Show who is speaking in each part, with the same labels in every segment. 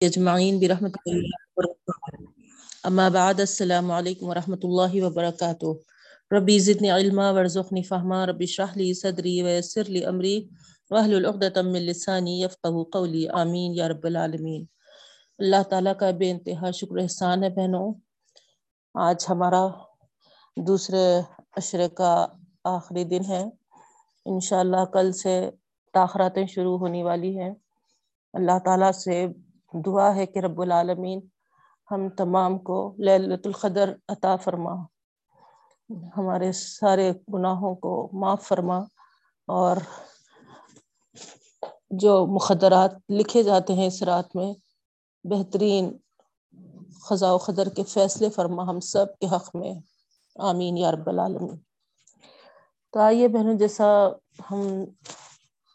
Speaker 1: اجمعین برحمت اللہ اما بعد، السلام علیکم ورحمۃ اللہ وبرکاتہ۔ ربی زدنی علما، ورزقنی فہما، ربی اشرح لی صدری، ویسر لی امری، واحلل عقدۃ من لسانی یفقهوا قولی۔ آمین یا رب العالمین۔ اللہ تعالیٰ کا بے انتہا شکر احسان ہے بہنوں۔ آج ہمارا دوسرے عشرے کا آخری دن ہے۔ انشاءاللہ کل سے تاخراتیں شروع ہونے والی ہیں۔ اللہ تعالیٰ سے دعا ہے کہ رب العالمین ہم تمام کو للت القدر عطا فرما، ہمارے سارے گناہوں کو معاف فرما اور جو مخدرات لکھے جاتے ہیں اس رات میں، بہترین خزا و قدر کے فیصلے فرما ہم سب کے حق میں۔ آمین یا رب العالمین۔ تو آئیے بہنوں، جیسا ہم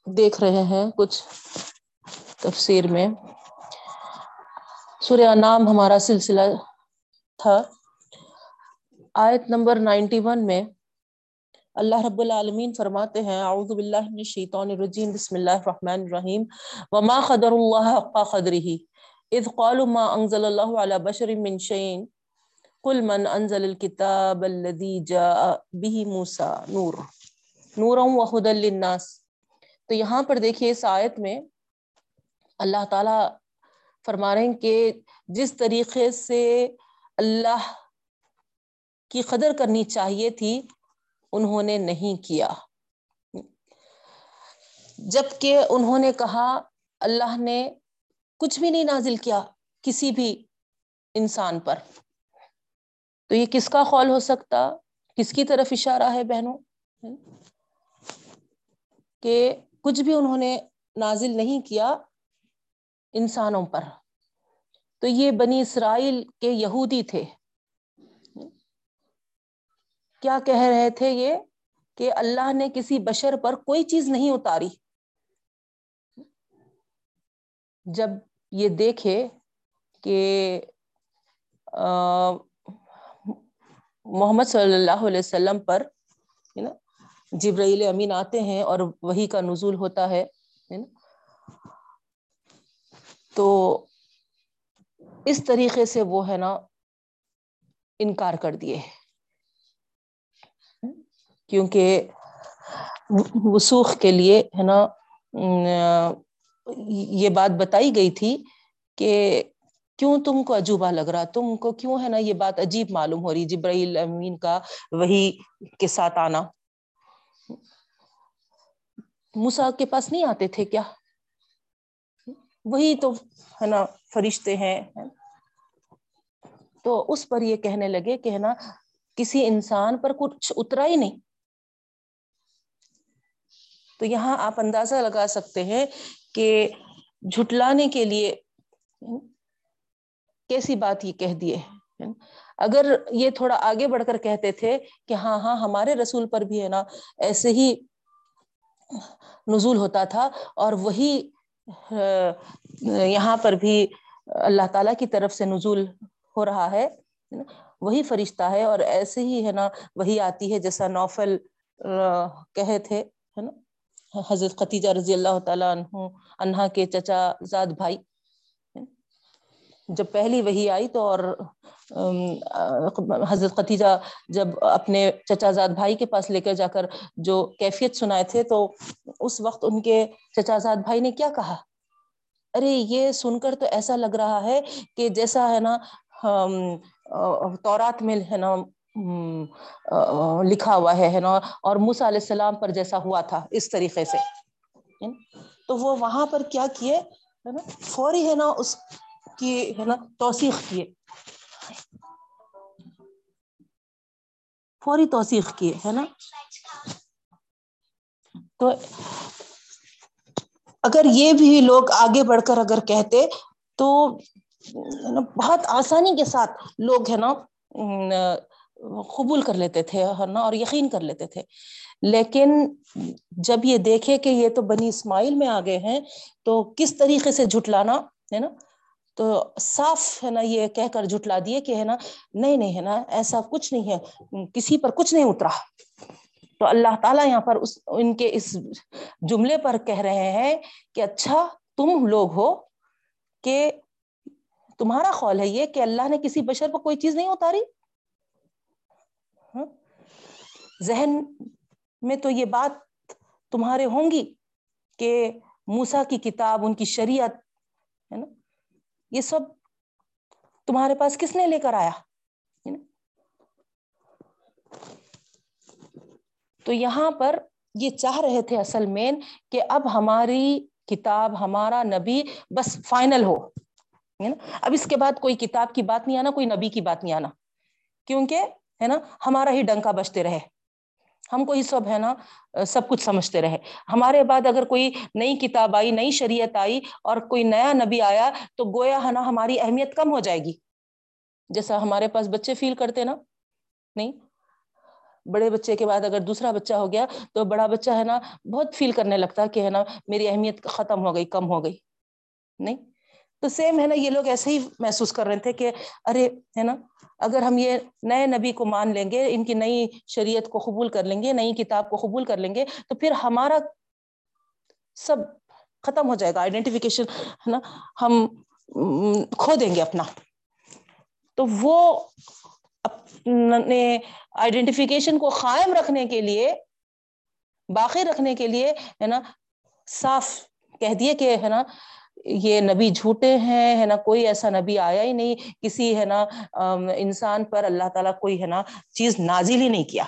Speaker 1: دیکھ رہے ہیں کچھ تفسیر میں۔ سورہ نام ہمارا سلسلہ تھا۔ آیت نمبر نائنٹی ون میں اللہ رب العالمین فرماتے ہیں، اعوذ باللہ من الشیطان الرجیم، بسم اللہ الرحمن الرحیم۔ وما قدر اللہ حق قدره اذ قالوا ما انزل اللہ على بشر من شيء قل من انزل الكتاب الذي جاء به موسى نور۔ نورا وهدى للناس۔ تو یہاں پر دیکھیے اس آیت میں اللہ تعالی فرما رہے ہیں کہ جس طریقے سے اللہ کی قدر کرنی چاہیے تھی، انہوں نے نہیں کیا۔ جبکہ انہوں نے کہا، اللہ نے کچھ بھی نہیں نازل کیا کسی بھی انسان پر۔ تو یہ کس کا قول ہو سکتا؟ کس کی طرف اشارہ ہے بہنوں؟ کہ کچھ بھی انہوں نے نازل نہیں کیا انسانوں پر۔ تو یہ بنی اسرائیل کے یہودی تھے۔ کیا کہہ رہے تھے یہ کہ اللہ نے کسی بشر پر کوئی چیز نہیں اتاری؟ جب یہ دیکھے کہ محمد صلی اللہ علیہ وسلم پر جبرائیل امین آتے ہیں اور وہی کا نزول ہوتا ہے تو اس طریقے سے وہ ہے نا انکار کر دیے کیونکہ وسوخ کے لیے ہے نا یہ بات بتائی گئی تھی کہ کیوں تم کو عجوبہ لگ رہا، تم کو کیوں ہے نا یہ بات عجیب معلوم ہو رہی، جبرائیل امین کا وہی کے ساتھ آنا۔ موسا کے پاس نہیں آتے تھے کیا؟ وہی تو ہے نا، فرشتے ہیں۔ تو اس پر یہ کہنے لگے کہ ہے نا، کسی انسان پر کچھ اترا ہی نہیں۔ تو یہاں آپ اندازہ لگا سکتے ہیں کہ جھٹلانے کے لیے کیسی بات یہ کہہ دیے۔ اگر یہ تھوڑا آگے بڑھ کر کہتے تھے کہ ہاں ہاں ہمارے رسول پر بھی ہے نا، ایسے ہی نزول ہوتا تھا اور وہی یہاں پر بھی اللہ تعالیٰ کی طرف سے نزول ہو رہا ہے وہی فرشتہ ہے اور ایسے ہی، ہے نا، وہی آتی ہے جیسا نوفل کہے تھے، ہے نا؟ حضرت ختیجہ رضی اللہ تعالیٰ عنہ، انہا کے چچا زاد بھائی جب پہلی وہی آئی تو اور حضرت ختیجہ جب اپنے چچا زاد بھائی کے پاس لے کر جا کر جو کیفیت سنائے تھے تو اس وقت ان کے چچا زاد بھائی نے کیا کہا؟ ارے، یہ سن کر تو ایسا لگ رہا ہے کہ جیسا ہے نا تورات میں ہے نا لکھا ہوا ہے نا، اور موسا علیہ السلام پر جیسا ہوا تھا اس طریقے سے۔ تو وہ وہاں پر کیا کیے؟ ہے نا، فوری ہے نا اس کی، ہے نا، توثیق کیے۔ فوری توثیق کیے، ہے نا؟ تو اگر یہ بھی لوگ آگے بڑھ کر اگر کہتے تو بہت آسانی کے ساتھ لوگ ہے نا، قبول کر لیتے تھے نا، اور یقین کر لیتے تھے۔ لیکن جب یہ دیکھے کہ یہ تو بنی اسماعیل میں آگے ہیں، تو کس طریقے سے جھٹلانا ہے نا؟ تو صاف ہے نا یہ کہہ کر جھٹلا دیے کہ ہے نا، نہیں نہیں ہے نا، ایسا کچھ نہیں ہے، کسی پر کچھ نہیں اترا۔ تو اللہ تعالیٰ یہاں پر اس ان کے اس جملے پر کہہ رہے ہیں کہ اچھا تم لوگ ہو کہ تمہارا خول ہے یہ کہ اللہ نے کسی بشر پر کوئی چیز نہیں اتاری؟ ہاں؟ ذہن میں تو یہ بات تمہارے ہوں گی کہ موسا کی کتاب، ان کی شریعت، ہے نا؟ یہ سب تمہارے پاس کس نے لے کر آیا؟ تو یہاں پر یہ چاہ رہے تھے اصل مین کہ اب ہماری کتاب، ہمارا نبی بس فائنل ہو اب اس کے بعد کوئی کتاب کی بات نہیں آنا، کوئی نبی کی بات نہیں آنا۔ کیونکہ، ہے نا، ہمارا ہی ڈنکا بچتے رہے۔ ہم کو ہی سب، ہے نا، سب کچھ سمجھتے رہے۔ ہمارے بعد اگر کوئی نئی کتاب آئی، نئی شریعت آئی اور کوئی نیا نبی آیا، تو گویا، ہے نا، ہماری اہمیت کم ہو جائے گی۔ جیسا ہمارے پاس بچے فیل کرتے نا، نہیں؟ بڑے بچے کے بعد اگر دوسرا بچہ ہو گیا تو بڑا بچہ ہے نا بہت فیل کرنے لگتا کہ ہے نا میری اہمیت ختم ہو گئی، کم ہو گئی، نہیں؟ تو سیم ہے نا یہ لوگ ایسے ہی محسوس کر رہے تھے کہ ارے، ہے نا؟ اگر ہم یہ نئے نبی کو مان لیں گے، ان کی نئی شریعت کو قبول کر لیں گے، نئی کتاب کو قبول کر لیں گے، تو پھر ہمارا سب ختم ہو جائے گا آئیڈینٹیفیکیشن ہے نا؟ ہم کھو دیں گے اپنا۔ تو وہ اپنے آئیڈینٹیفیکیشن کو قائم رکھنے کے لیے، باقی رکھنے کے لیے، ہے نا، صاف کہہ دیے کہ، ہے نا، یہ نبی جھوٹے ہیں، ہے نا، کوئی ایسا نبی آیا ہی نہیں، کسی، ہے نا انسان پر اللہ تعالیٰ کوئی، ہے نا، چیز نازل ہی نہیں کیا۔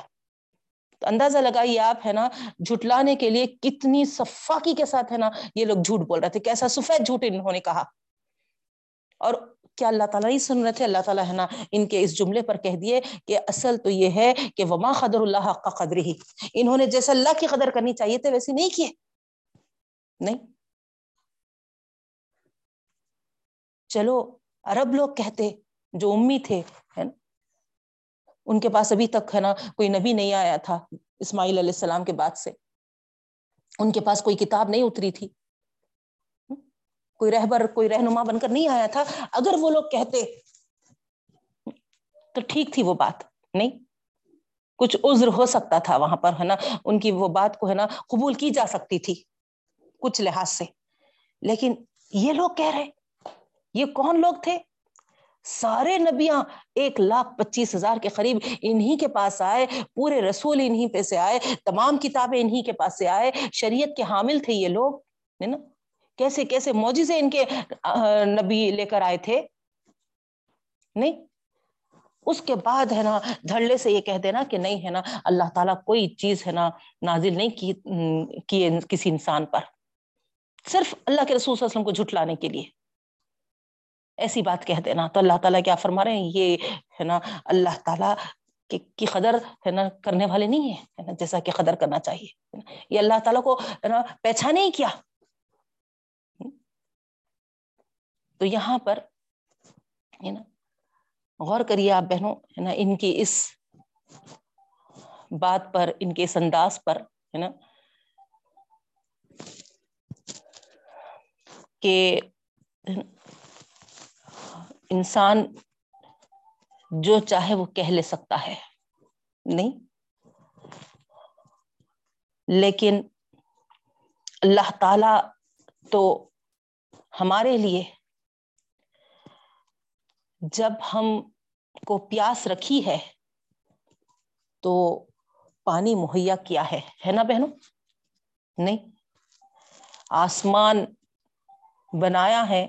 Speaker 1: تو اندازہ لگائیے آپ، ہے نا، جھٹلانے کے لیے کتنی صفاقی کے ساتھ، ہے نا، یہ لوگ جھوٹ بول رہے تھے۔ کیسا سفید جھوٹ انہوں نے کہا۔ اور کیا اللہ تعالیٰ ہی سن رہے تھے اللہ تعالیٰ ہے نا ان کے اس جملے پر کہہ دیے کہ اصل تو یہ ہے کہ وما قدر اللہ حق کا قدر ہی انہوں نے جیسے اللہ کی قدر کرنی چاہیے تھے ویسے نہیں کیے۔ نہیں۔ چلو، عرب لوگ کہتے، جو امی تھے ان کے پاس ابھی تک ہے نا کوئی نبی نہیں آیا تھا اسماعیل علیہ السلام کے بعد سے۔ ان کے پاس کوئی کتاب نہیں اتری تھی۔ کوئی رہبر، کوئی رہنما بن کر نہیں آیا تھا۔ اگر وہ لوگ کہتے تو ٹھیک تھی وہ بات، نہیں؟ کچھ عذر ہو سکتا تھا وہاں پر، ہے نا؟ ان کی وہ بات کو، ہے نا، قبول کی جا سکتی تھی کچھ لحاظ سے۔ لیکن یہ لوگ کہہ رہے، یہ کون لوگ تھے؟ سارے نبیاں ایک لاکھ پچیس ہزار کے قریب انہی کے پاس آئے، پورے رسول انہی پہ سے آئے، تمام کتابیں انہی کے پاس سے آئے، شریعت کے حامل تھے یہ لوگ، ہے نا؟ کیسے کیسے موجے ان کے نبی لے کر آئے تھے؟ نہیں۔ اس کے بعد ہے نا، دھڑلے سے یہ کہہ دینا کہ نہیں ہے نا، اللہ تعالیٰ کوئی چیز ہے نا نازل نہیں کی کسی انسان پر۔ صرف اللہ کے رسول صلی اللہ علیہ وسلم کو جھٹلانے کے لیے۔ ایسی بات کہہ دینا۔ تو اللہ تعالیٰ کیا فرما رہے ہیں؟ یہ ہے نا، اللہ تعالیٰ کی قدر ہے نا کرنے والے نہیں ہے جیسا کہ قدر کرنا چاہیے۔ یہ اللہ تعالیٰ کو ہے نا پہچانے ہی کیا۔ تو یہاں پر، ہے نا، غور کریے آپ بہنوں، ہے نا، ان کی اس بات پر، ان کے اس انداز پر، ہے نا، کہ انسان جو چاہے وہ کہہ لے سکتا ہے، نہیں؟ لیکن اللہ تعالی تو ہمارے لیے جب ہم کو پیاس رکھی ہے تو پانی مہیا کیا ہے ہے نا بہنوں؟ نہیں۔ آسمان بنایا ہے،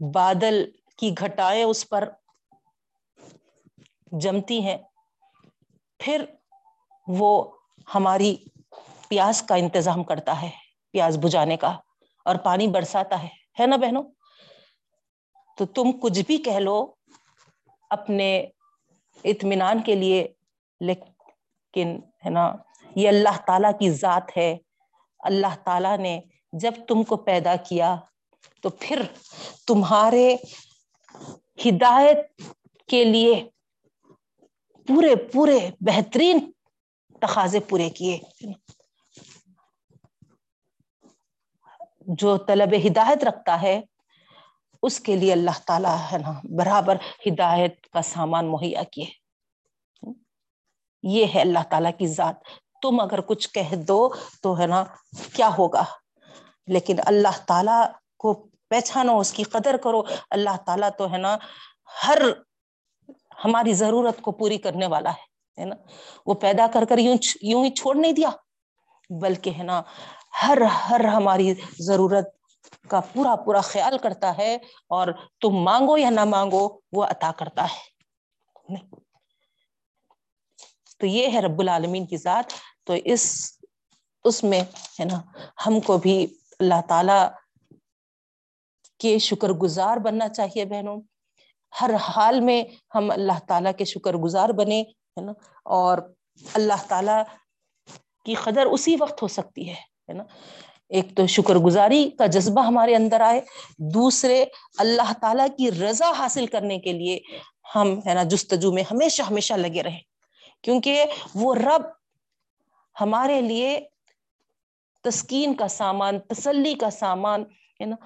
Speaker 1: بادل کی گھٹائیں اس پر جمتی ہیں، پھر وہ ہماری پیاس کا انتظام کرتا ہے، پیاس بجھانے کا اور پانی برساتا ہے ہے نا بہنوں؟ تو تم کچھ بھی کہہ لو، اپنے اطمینان کے لیے، لیکن ہے نا، یہ اللہ تعالی کی ذات ہے۔ اللہ تعالی نے جب تم کو پیدا کیا، تو پھر تمہارے ہدایت کے لیے پورے پورے بہترین تقاضے پورے کیے۔ جو طلب ہدایت رکھتا ہے اس کے لیے اللہ تعالیٰ ہے نا، برابر ہدایت کا سامان مہیا کیے۔ یہ ہے اللہ تعالیٰ کی ذات۔ تم اگر کچھ کہہ دو تو ہے نا، کیا ہوگا؟ لیکن اللہ تعالیٰ کو پہچانو، اس کی قدر کرو۔ اللہ تعالیٰ تو ہے نا، ہر ہماری ضرورت کو پوری کرنے والا ہے نا۔ وہ پیدا کر کر یوں یوں ہی چھوڑ نہیں دیا، بلکہ ہے نا، ہر ہر ہماری ضرورت کا پورا پورا خیال کرتا ہے اور تم مانگو یا نہ مانگو وہ عطا کرتا ہے۔ تو یہ ہے رب العالمین کی ذات۔ تو اس اس میں ہے نا، ہم کو بھی اللہ تعالی کے شکر گزار بننا چاہیے بہنوں۔ ہر حال میں ہم اللہ تعالیٰ کے شکر گزار بنے ہے نا، اور اللہ تعالیٰ کی قدر اسی وقت ہو سکتی ہے نا۔ ایک تو شکر گزاری کا جذبہ ہمارے اندر آئے، دوسرے اللہ تعالیٰ کی رضا حاصل کرنے کے لیے ہم، ہے نا، جستجو میں ہمیشہ ہمیشہ لگے رہے کیونکہ وہ رب ہمارے لیے تسکین کا سامان، تسلی کا سامان، ہے نا،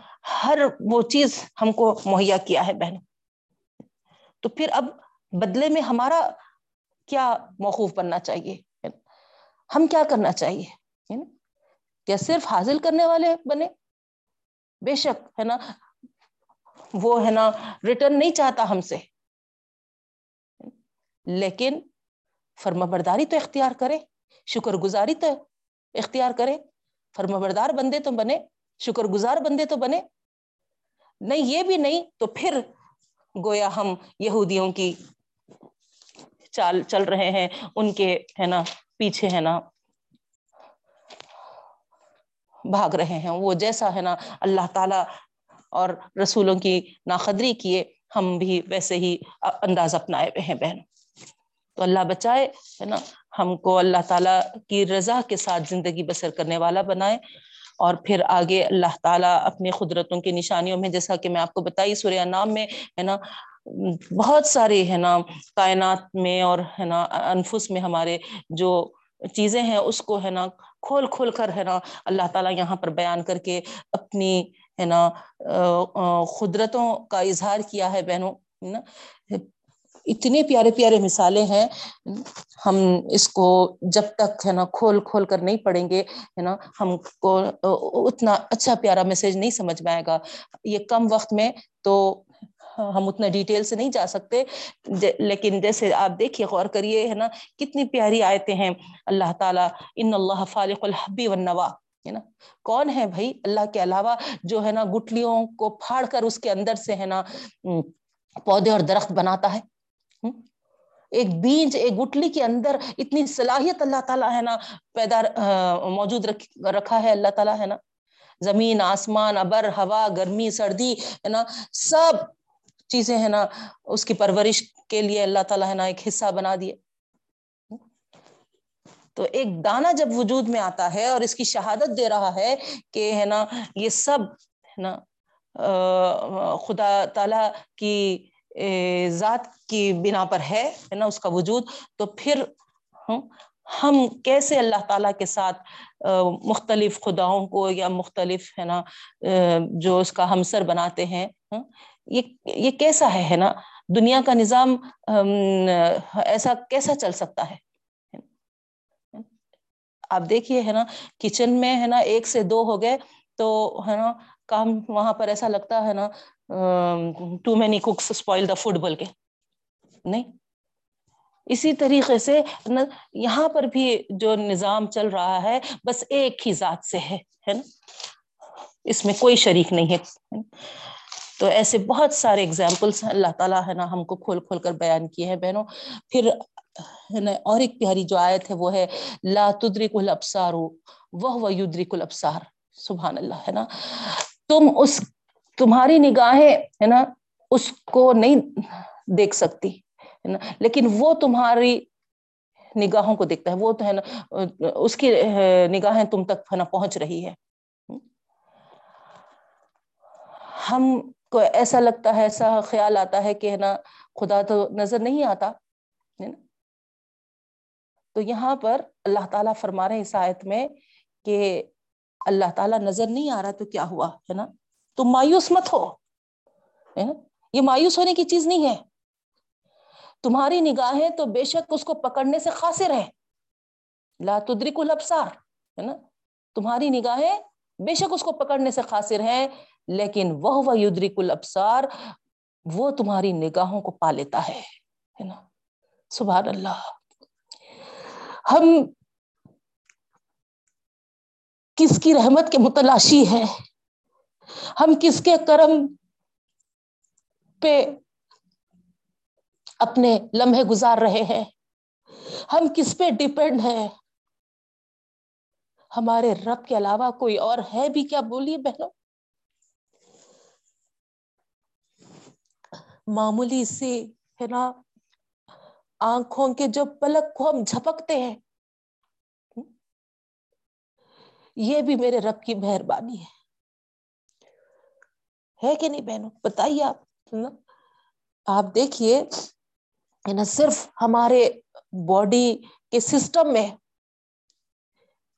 Speaker 1: ہر وہ چیز ہم کو مہیا کیا ہے بہن تو پھر اب بدلے میں ہمارا کیا موقوف بننا چاہیے؟ ہم کیا کرنا چاہیے؟ کیا صرف حاصل کرنے والے بنے؟ بے شک، ہے نا؟ وہ، ہے نا ریٹرن نہیں چاہتا ہم سے۔ لیکن فرما برداری تو اختیار کرے، شکر گزاری تو اختیار کرے۔ فرما بردار بندے تو بنے، شکر گزار بندے تو بنے۔ نہیں، یہ بھی نہیں تو پھر گویا ہم یہودیوں کی چال چل رہے ہیں، ان کے، ہے نا، پیچھے، ہے نا بھاگ رہے ہیں۔ وہ جیسا ہے نا اللہ تعالی اور رسولوں کی ناقدری کیے، ہم بھی ویسے ہی انداز اپنائے ہوئے ہیں بہن۔ تو اللہ بچائے، ہے نا، ہم کو اللہ تعالیٰ کی رضا کے ساتھ زندگی بسر کرنے والا بنائے۔ اور پھر آگے اللہ تعالیٰ اپنی قدرتوں کی نشانیوں میں، جیسا کہ میں آپ کو بتائی سوریہ نام میں، ہے نا، بہت سارے ہے نا، کائنات میں اور، ہے نا، انفس میں ہمارے جو چیزیں ہیں، اس کو ہے نا کھول کھول کر ہے نا اللہ تعالیٰ یہاں پر بیان کر کے اپنی ہے نا قدرتوں کا اظہار کیا ہے بہنوں نا؟ اتنے پیارے پیارے مثالیں ہیں، ہم اس کو جب تک ہے نا کھول کھول کر نہیں پڑھیں گے، ہے نا، ہم کو اتنا اچھا پیارا میسج نہیں سمجھ میں آئے گا۔ یہ کم وقت میں تو ہم اتنا ڈیٹیل سے نہیں جا سکتے۔ لیکن جیسے آپ دیکھیے، غور کریے، ہے نا، کتنی پیاری آیتیں ہیں۔ اللہ تعالیٰ، ان اللہ فالق الحبی والنوا ہے نا، کون ہے بھائی؟ اللہ کے علاوہ جو ہے نا گٹلیوں کو پھاڑ کر اس کے اندر سے ہے نا پودے اور درخت بناتا ہے۔ ایک بیج ایک گٹلی کے اندر اتنی صلاحیت اللہ تعالیٰ ہے نا، پیدا موجود رکھا ہے اللہ تعالیٰ، ہے نا۔ زمین، آسمان، ابر، ہوا، گرمی، سردی، ہے نا، سب چیزیں ہے نا، اس کی پرورش کے لیے اللہ تعالیٰ ہے نا ایک حصہ بنا دیے۔ تو ایک دانہ جب وجود میں آتا ہے اور اس کی شہادت دے رہا ہے کہ ہے نا، یہ سب ہے نا خدا تعالی کی ذات کی بنا پر ہے نا، اس کا وجود۔ تو پھر ہم کیسے اللہ تعالیٰ کے ساتھ مختلف خداؤں کو یا مختلف، ہے نا جو اس کا ہمسر بناتے ہیں یہ کیسا ہے ہے نا، دنیا کا نظام ایسا کیسا چل سکتا ہے؟ آپ دیکھیے، ہے نا، کچن میں، ہے نا، ایک سے دو ہو گئے تو، ہے نا، کام وہاں پر ایسا لگتا، ہے نا too many cooks spoil the food بول کے۔ نہیں اسی طریقے سے یہاں پر بھی جو نظام چل رہا ہے، بس ایک ہی ذات سے ہے نا؟ اس میں کوئی شریک نہیں ہے۔ تو ایسے بہت سارے اگزامپلس اللہ تعالیٰ ہے نا، ہم کو کھول کھول کر بیان کیے ہیں بہنوں۔ پھر ہے نا، اور ایک پیاری جو آیت ہے وہ ہے، لا تدرک الابصار وہ یدرک الابصار۔ سبحان اللہ، ہے نا؟ تم اس، تمہاری نگاہیں، ہے نا، اس کو نہیں دیکھ سکتی۔ ہے نا؟ لیکن وہ تمہاری نگاہوں کو دیکھتا ہے، وہ تو ہے نا، اس کی نگاہیں تم تک ہے نا پہنچ رہی ہے۔ ہم کو ایسا لگتا ہے، ایسا خیال آتا ہے کہ ہے نا، خدا تو نظر نہیں آتا، ہے نا؟ تو یہاں پر اللہ تعالیٰ فرما رہے اس آیت میں کہ اللہ تعالیٰ نظر نہیں آ رہا تو کیا ہوا، ہے نا؟ تم مایوس مت ہو، ہے نا؟ یہ مایوس ہونے کی چیز نہیں ہے۔ تمہاری نگاہیں تو بے شک اس کو پکڑنے سے خاصر ہے لا تدرک الابصار، ہے نا؟ تمہاری نگاہیں بے شک اس کو پکڑنے سے خاصر ہیں، لیکن وہ یدرک الابصار، وہ تمہاری نگاہوں کو پا لیتا ہے نا؟ سبحان اللہ۔ ہم کس کی رحمت کے متلاشی ہے ہم کس کے کرم پہ اپنے لمحے گزار رہے ہیں۔ ہم کس پہ ڈپینڈ ہیں؟ ہمارے رب کے علاوہ کوئی اور ہے بھی کیا؟ بولیے بہنوں۔ معمولی سے ہے نا، آنکھوں کے جو پلک کو ہم جھپکتے ہیں۔ یہ بھی میرے رب کی مہربانی ہے۔ ہے کہ نہیں بہنوں؟ بتائیے آپ۔ آپ دیکھیے نہ صرف ہمارے باڈی کے سسٹم میں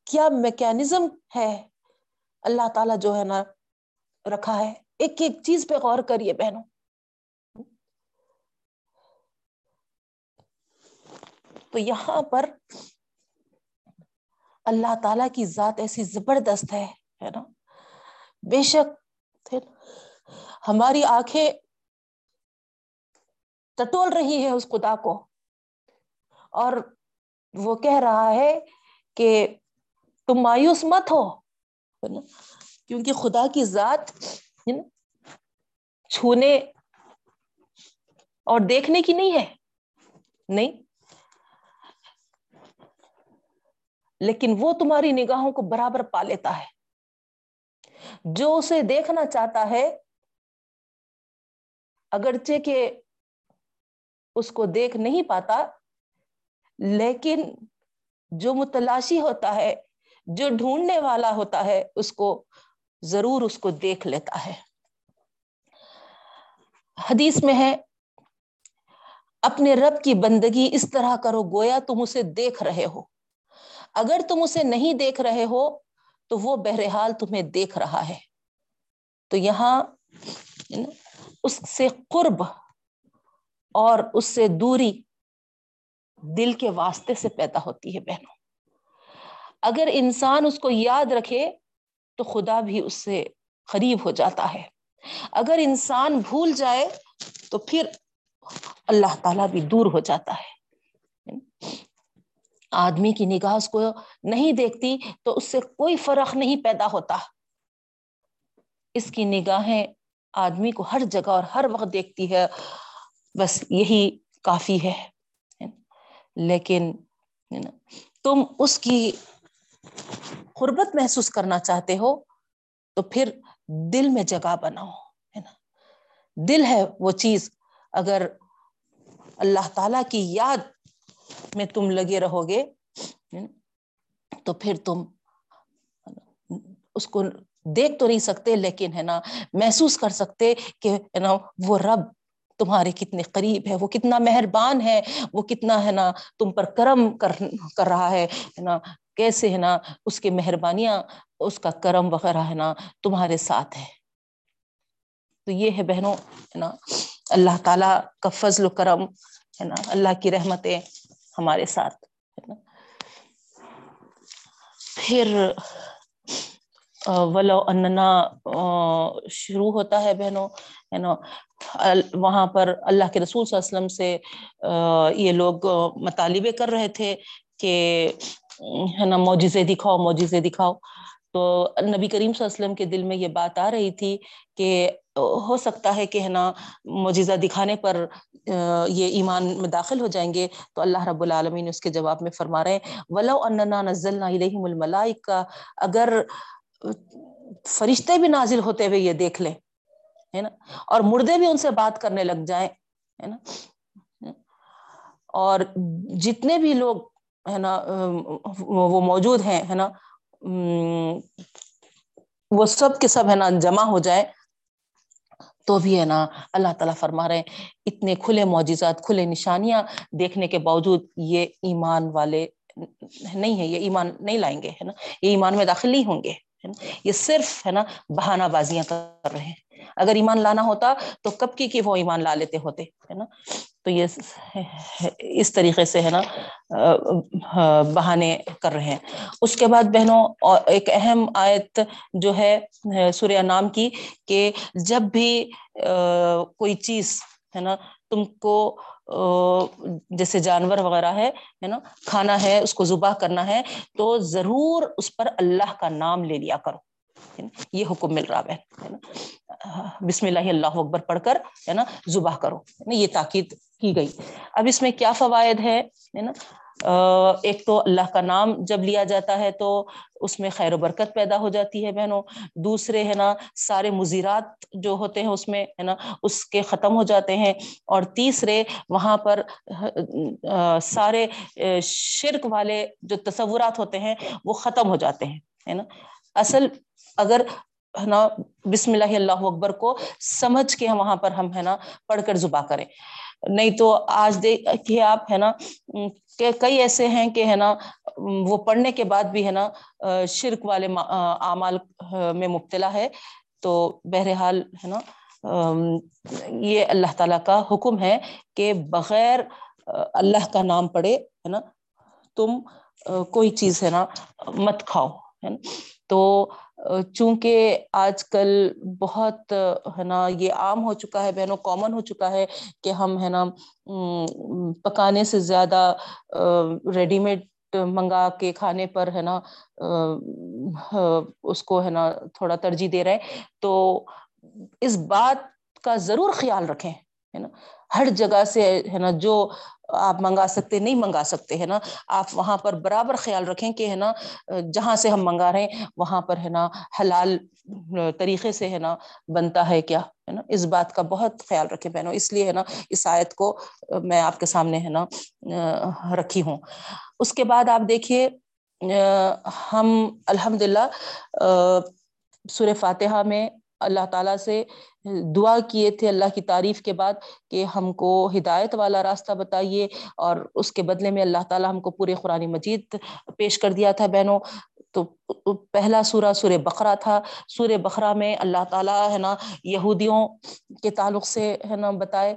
Speaker 1: کیا میکینزم ہے؟ اللہ تعالی جو ہے نا رکھا ہے۔ ایک ایک چیز پہ غور کریے بہنوں۔ تو یہاں پر اللہ تعالی کی ذات ایسی زبردست ہے نا؟ بے شک ہماری آنکھیں ٹٹول رہی ہے اس خدا کو۔ اور وہ کہہ رہا ہے کہ تم مایوس مت ہو، کیونکہ خدا کی ذات چھونے اور دیکھنے کی نہیں ہے۔ نہیں۔ لیکن وہ تمہاری نگاہوں کو برابر پا لیتا ہے۔ جو اسے دیکھنا چاہتا ہے، اگرچہ کہ اس کو دیکھ نہیں پاتا، لیکن جو متلاشی ہوتا ہے، جو ڈھونڈنے والا ہوتا ہے، اس کو ضرور اس کو دیکھ لیتا ہے۔ حدیث میں ہے، اپنے رب کی بندگی اس طرح کرو گویا تم اسے دیکھ رہے ہو۔ اگر تم اسے نہیں دیکھ رہے ہو، تو وہ بہرحال تمہیں دیکھ رہا ہے۔ تو یہاں، اس سے قرب اور اس سے دوری دل کے واسطے سے پیدا ہوتی ہے بہنوں۔ اگر انسان اس کو یاد رکھے تو خدا بھی اس سے قریب ہو جاتا ہے۔ اگر انسان بھول جائے تو پھر اللہ تعالی بھی دور ہو جاتا ہے۔ آدمی کی نگاہ اس کو نہیں دیکھتی تو اس سے کوئی فرق نہیں پیدا ہوتا۔ اس کی نگاہیں آدمی کو ہر جگہ اور ہر وقت دیکھتی ہے۔ بس یہی کافی ہے۔ لیکن تم اس کی قربت محسوس کرنا چاہتے ہو تو پھر دل میں جگہ بناؤ، ہے نا۔ دل ہے وہ چیز، اگر اللہ تعالی کی یاد میں تم لگے رہو گے تو پھر تم اس کو دیکھ تو نہیں سکتے، لیکن، ہے نا، محسوس کر سکتے کہ، ہے نا، وہ رب تمہارے کتنے قریب ہے، وہ کتنا مہربان ہے، وہ کتنا ہے نا تم پر کرم کر کر رہا ہے نا؟ کیسے ہے نا اس کی مہربانیاں، اس کا کرم وغیرہ ہے نا تمہارے ساتھ ہے۔ تو یہ ہے بہنوں، ہے نا؟ اللہ تعالی کا فضل و کرم، ہے نا؟ اللہ کی رحمتیں ہمارے ساتھ، ہے نا؟ پھر ولو اننا شروع ہوتا ہے بہنوں ہے وہاں پر اللہ کے رسول صلی اللہ علیہ وسلم سے یہ لوگ مطالبے کر رہے تھے کہ، ہے نا، معجزے دکھاؤ معجزے دکھاؤ۔ تو نبی کریم صلی اللہ علیہ وسلم کے دل میں یہ بات آ رہی تھی کہ، ہو سکتا ہے کہ، ہے نا، معجزہ دکھانے پر یہ ایمان میں داخل ہو جائیں گے۔ تو اللہ رب العالمین اس کے جواب میں فرما رہے ہیں، ولو اننا نزلنا الیہم الملائکہ، اگر فرشتے بھی نازل ہوتے ہوئے یہ دیکھ لیں ہے نا؟ اور مردے بھی ان سے بات کرنے لگ جائیں، ہے نا؟ اور جتنے بھی لوگ، ہے نا، وہ موجود ہیں، ہے نا، وہ سب کے سب، ہے نا، جمع ہو جائے تو بھی، ہے نا، اللہ تعالیٰ فرما رہے ہیں، اتنے کھلے معجزات، کھلے نشانیاں دیکھنے کے باوجود یہ ایمان والے نہیں ہے یہ ایمان نہیں لائیں گے، ہے نا؟ یہ ایمان میں داخل نہیں ہوں گے یہ صرف، ہے نا، بہانہ بازیاں کر رہے ہیں۔ اگر ایمان لانا ہوتا تو کب کی کہ وہ ایمان لا لیتے ہوتے، ہے نا؟ تو یہ اس طریقے سے، ہے نا بہانے کر رہے ہیں۔ اس کے بعد بہنوں ایک اہم آیت جو ہے سوریہ نام کی کہ جب بھی کوئی چیز، ہے نا، تم کو جیسے جانور وغیرہ ہے نا، کھانا ہے، اس کو ذبح کرنا ہے، تو ضرور اس پر اللہ کا نام لے لیا کرو۔ یہ حکم مل رہا ہے نا؟ بسم اللہ اللہ اکبر پڑھ کر، ہے نا، ذبح کرو یہ تاکید کی گئی۔ اب اس میں کیا فوائد ہے نا؟ ایک تو اللہ کا نام جب لیا جاتا ہے تو اس میں خیر و برکت پیدا ہو جاتی ہے بہنوں۔ دوسرے، ہے نا، سارے مزیرات جو ہوتے ہیں اس میں، ہے نا، اس کے ختم ہو جاتے ہیں۔ اور تیسرے، وہاں پر سارے شرک والے جو تصورات ہوتے ہیں وہ ختم ہو جاتے ہیں، ہے نا؟ اصل اگر ہے نا بسم اللہ اللہ اکبر کو سمجھ کے وہاں پر ہم ہے نا پڑھ کر زبا کریں۔ نہیں تو آج دیکھیے آپ ہے نا کہ کئی ایسے ہیں کہ ہے نا وہ پڑھنے کے بعد بھی ہے نا شرک والے اعمال میں مبتلا ہے۔ تو بہرحال ہے نا یہ اللہ تعالیٰ کا حکم ہے کہ بغیر اللہ کا نام پڑھے ہے نا تم کوئی چیز ہے نا مت کھاؤ۔ ہے نا تو چونکہ آج کل بہت ہے نا، یہ عام ہو چکا ہے، بہنوں کامن ہو چکا ہے کہ ہم، ہے نا پکانے سے زیادہ ریڈی میڈ منگا کے کھانے پر، ہے نا اس کو، ہے نا، تھوڑا ترجیح دے رہے تو اس بات کا ضرور خیال رکھیں۔ ہے نا؟ ہر جگہ سے ہے نا، جو آپ منگا سکتے، نہیں منگا سکتے، ہے نا؟ آپ وہاں پر برابر خیال رکھیں کہ ہے نا، جہاں سے ہم منگا رہے ہیں، وہاں پر ہے نا حلال طریقے سے ہے نا بنتا ہے کیا؟ ہے نا؟ اس بات کا بہت خیال رکھے بہنوں۔ اس لیے ہے نا، اس آیت کو میں آپ کے سامنے ہے نا رکھی ہوں۔ اس کے بعد آپ دیکھیے ہم الحمد للہ سور فاتحہ میں اللہ تعالیٰ سے دعا کیے تھے اللہ کی تعریف کے بعد کہ ہم کو ہدایت والا راستہ بتائیے اور اس کے بدلے میں اللہ تعالیٰ ہم کو پورے قرآن مجید پیش کر دیا تھا بہنوں۔ تو پہلا سورہ سور بقرہ تھا۔ سور بقرہ میں اللہ تعالیٰ ہے نا یہودیوں کے تعلق سے ہے نا بتائے،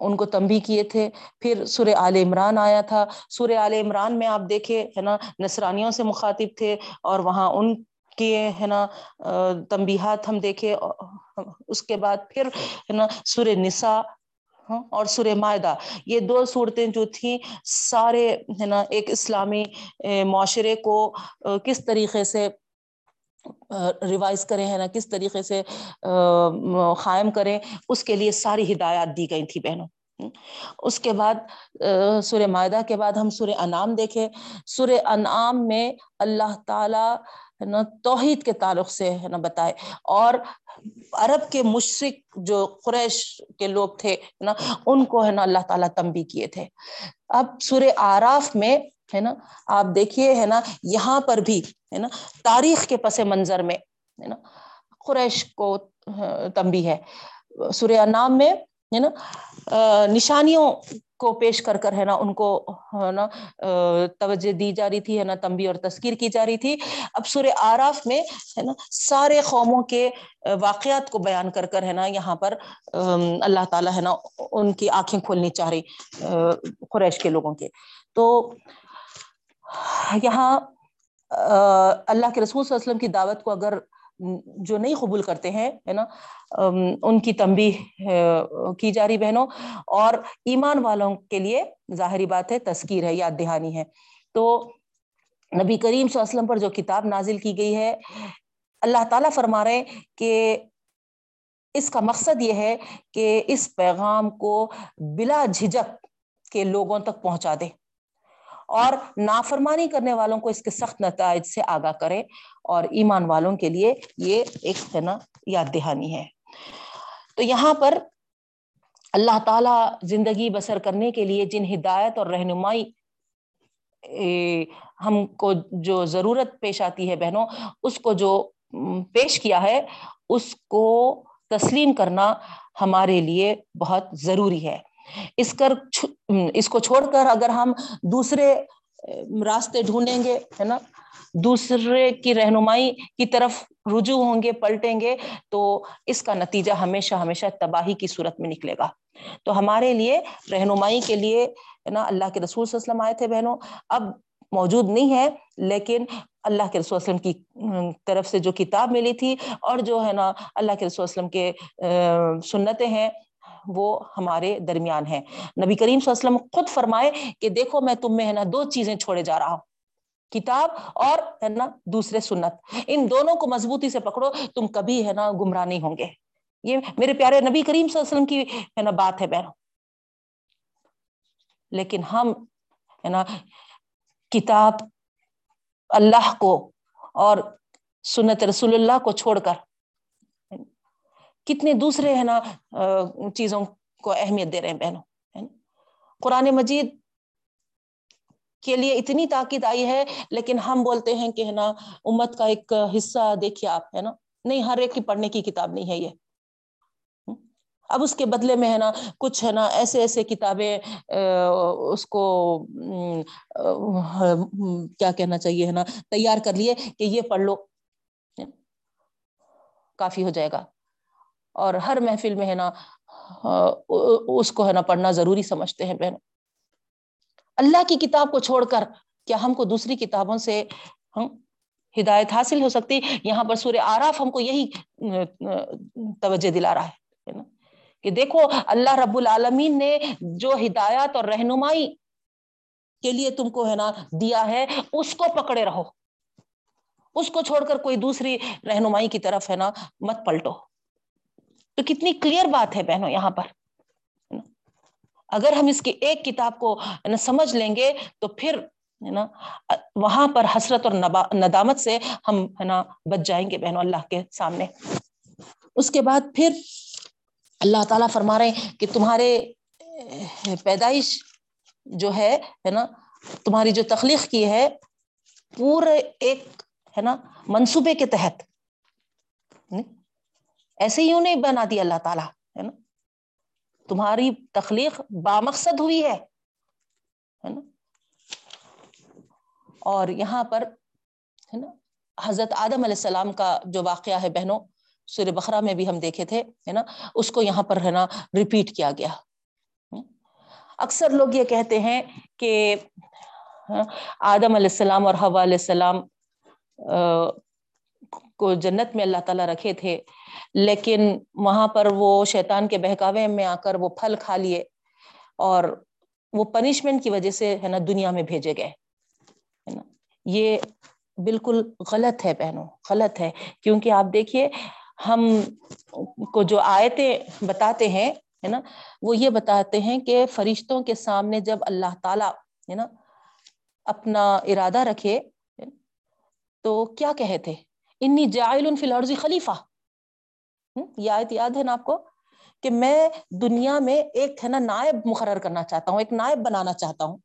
Speaker 1: ان کو تمبی کیے تھے۔ پھر سور عال عمران آیا تھا۔ سور عال عمران میں آپ دیکھے ہے نا نصرانیوں سے مخاطب تھے اور وہاں ان کے ہے نا تمبیحات ہم دیکھے اس کے بعد پھر ہے نا سور نسا ہاں، اور سور معدہ یہ دو صورتیں جو تھیں، سارے ہے نا ایک اسلامی معاشرے کو کس طریقے سے ریوائز کریں ہے نا، کس طریقے سے قائم کریں، اس کے لیے ساری ہدایات دی گئی تھی بہنوں۔ اس کے بعد سورہ معدہ کے بعد ہم سورہ انعام دیکھیں۔ سورہ انعام میں اللہ تعالی نا، توحید کے تعلق سے ہے نا بتائے۔ اور عرب کے مشرق جو قریش کے لوگ تھے نا، ان کو ہے نا اللہ تعالیٰ تمبی کیے تھے۔ اب سورہ آراف میں ہے نا، آپ دیکھیے ہے نا، یہاں پر بھی ہے نا، تاریخ کے پس منظر میں ہے نا، قریش کو تمبی ہے۔ سورہ نام میں ہے نا نشانیوں کو پیش کر کر ہے نا، ان کو، ہے نا توجہ دی جا رہی تھی، ہے نا تمبی اور تذکیر کی جا رہی تھی۔ اب سورہ آراف میں، ہے نا، سارے قوموں کے واقعات کو بیان کر کر، ہے نا، یہاں پر اللہ تعالیٰ، ہے نا، ان کی آنکھیں کھولنی چاہ رہی قریش کے لوگوں کے۔ تو یہاں اللہ کے رسول صلی اللہ علیہ وسلم کی دعوت کو اگر جو نہیں قبول کرتے ہیں، ہے نا؟ ان کی تمبی کی جا رہی بہنوں۔ اور ایمان والوں کے لیے ظاہری بات ہے، تذکیر ہے، یاد دہانی ہے۔ تو نبی کریم صلی اللہ علیہ وسلم پر جو کتاب نازل کی گئی ہے، اللہ تعالیٰ فرما رہے کہ اس کا مقصد یہ ہے کہ اس پیغام کو بلا جھجک کے لوگوں تک پہنچا دے۔ اور نافرمانی کرنے والوں کو اس کے سخت نتائج سے آگاہ کرے اور ایمان والوں کے لیے یہ ایک ہے نا، یاد دہانی ہے۔ تو یہاں پر اللہ تعالی زندگی بسر کرنے کے لیے جن ہدایت اور رہنمائی ہم کو جو ضرورت پیش آتی ہے بہنوں، اس کو جو پیش کیا ہے، اس کو تسلیم کرنا ہمارے لیے بہت ضروری ہے۔ اس کر اس کو چھوڑ کر اگر ہم دوسرے راستے ڈھونڈیں گے، ہے نا؟ دوسرے کی رہنمائی کی طرف رجوع ہوں گے، پلٹیں گے، تو اس کا نتیجہ ہمیشہ ہمیشہ تباہی کی صورت میں نکلے گا۔ تو ہمارے لیے رہنمائی کے لیے نا، اللہ کے رسول صلی اللہ علیہ وسلم آئے تھے بہنوں۔ اب موجود نہیں ہے، لیکن اللہ کے رسول وسلم کی طرف سے جو کتاب ملی تھی اور جو، ہے نا، اللہ کے رسول وسلم کے سنتیں ہیں وہ ہمارے درمیان ہیں۔ نبی کریم صلی اللہ علیہ وسلم خود فرمائے کہ دیکھو میں تم میں ہے نا دو چیزیں چھوڑے جا رہا ہوں، کتاب اور ہے نا دوسرے سنت۔ ان دونوں کو مضبوطی سے پکڑو، تم کبھی ہے نا گمراہ نہیں ہوں گے۔ یہ میرے پیارے نبی کریم صلی اللہ علیہ وسلم کی ہے نا بات ہے بہنوں لیکن ہم ہے نا کتاب اللہ کو اور سنت رسول اللہ کو چھوڑ کر کتنے دوسرے ہے نا چیزوں کو اہمیت دے رہے ہیں بہنوں قرآن مجید کے لیے اتنی تاکید آئی ہے، لیکن ہم بولتے ہیں کہ ہے نا، امت کا ایک حصہ دیکھیے آپ، ہے نا؟ نہیں، ہر ایک کی پڑھنے کی کتاب نہیں ہے یہ۔ اب اس کے بدلے میں ہے نا، کچھ ہے نا، ایسے ایسے کتابیں اس کو کیا کہنا چاہیے ہے نا، تیار کر لیے کہ یہ پڑھ لو کافی ہو جائے گا۔ اور ہر محفل میں ہے نا اس کو ہے نا پڑھنا ضروری سمجھتے ہیں بہن۔ اللہ کی کتاب کو چھوڑ کر کیا ہم کو دوسری کتابوں سے ہدایت حاصل ہو سکتی؟ یہاں پر سورہ آراف ہم کو یہی توجہ دلا رہا ہے کہ دیکھو، اللہ رب العالمین نے جو ہدایات اور رہنمائی کے لیے تم کو ہے نا دیا ہے، اس کو پکڑے رہو۔ اس کو چھوڑ کر کوئی دوسری رہنمائی کی طرف ہے نا مت پلٹو۔ تو کتنی کلیئر بات ہے بہنوں یہاں پر۔ اگر ہم اس کی ایک کتاب کو سمجھ لیں گے تو پھر ہے نا، وہاں پر حسرت اور ندامت سے ہم ہے نا بچ جائیں گے بہنوں اللہ کے سامنے۔ اس کے بعد پھر اللہ تعالیٰ فرما رہے ہیں کہ تمہارے پیدائش جو ہے نا، تمہاری جو تخلیق کی ہے، پورے ایک ہے نا منصوبے کے تحت۔ ایسے ہی انہیں بنا دیا اللہ تعالیٰ، ہے نا؟ تمہاری تخلیق بامقصد ہوئی ہے نا؟ اور یہاں پر، ہے نا؟ حضرت آدم علیہ السلام کا جو واقعہ ہے بہنوں سور بخرا میں بھی ہم دیکھے تھے، ہے نا؟ اس کو یہاں پر ہے نا ریپیٹ کیا گیا۔ اکثر لوگ یہ کہتے ہیں کہ، آدم علیہ السلام اور حوا علیہ السلام کو جنت میں اللہ تعالیٰ رکھے تھے، لیکن وہاں پر وہ شیطان کے بہکاوے میں آ کر وہ پھل کھا لیے اور وہ پنشمنٹ کی وجہ سے، ہے نا، دنیا میں بھیجے گئے، ہے نا۔ یہ بالکل غلط ہے بہنوں، غلط ہے۔ کیونکہ آپ دیکھیے، ہم کو جو آیتیں بتاتے ہیں، ہے نا، وہ یہ بتاتے ہیں کہ فرشتوں کے سامنے جب اللہ تعالی، ہے نا، اپنا ارادہ رکھے، تو کیا کہے تھے؟ انی جائل فی الارض خلیفہ۔ یہ آیت یاد ہے نا آپ کو؟ کہ میں دنیا میں ایک ہے نا نائب مقرر کرنا چاہتا ہوں، ایک نائب بنانا چاہتا ہوں۔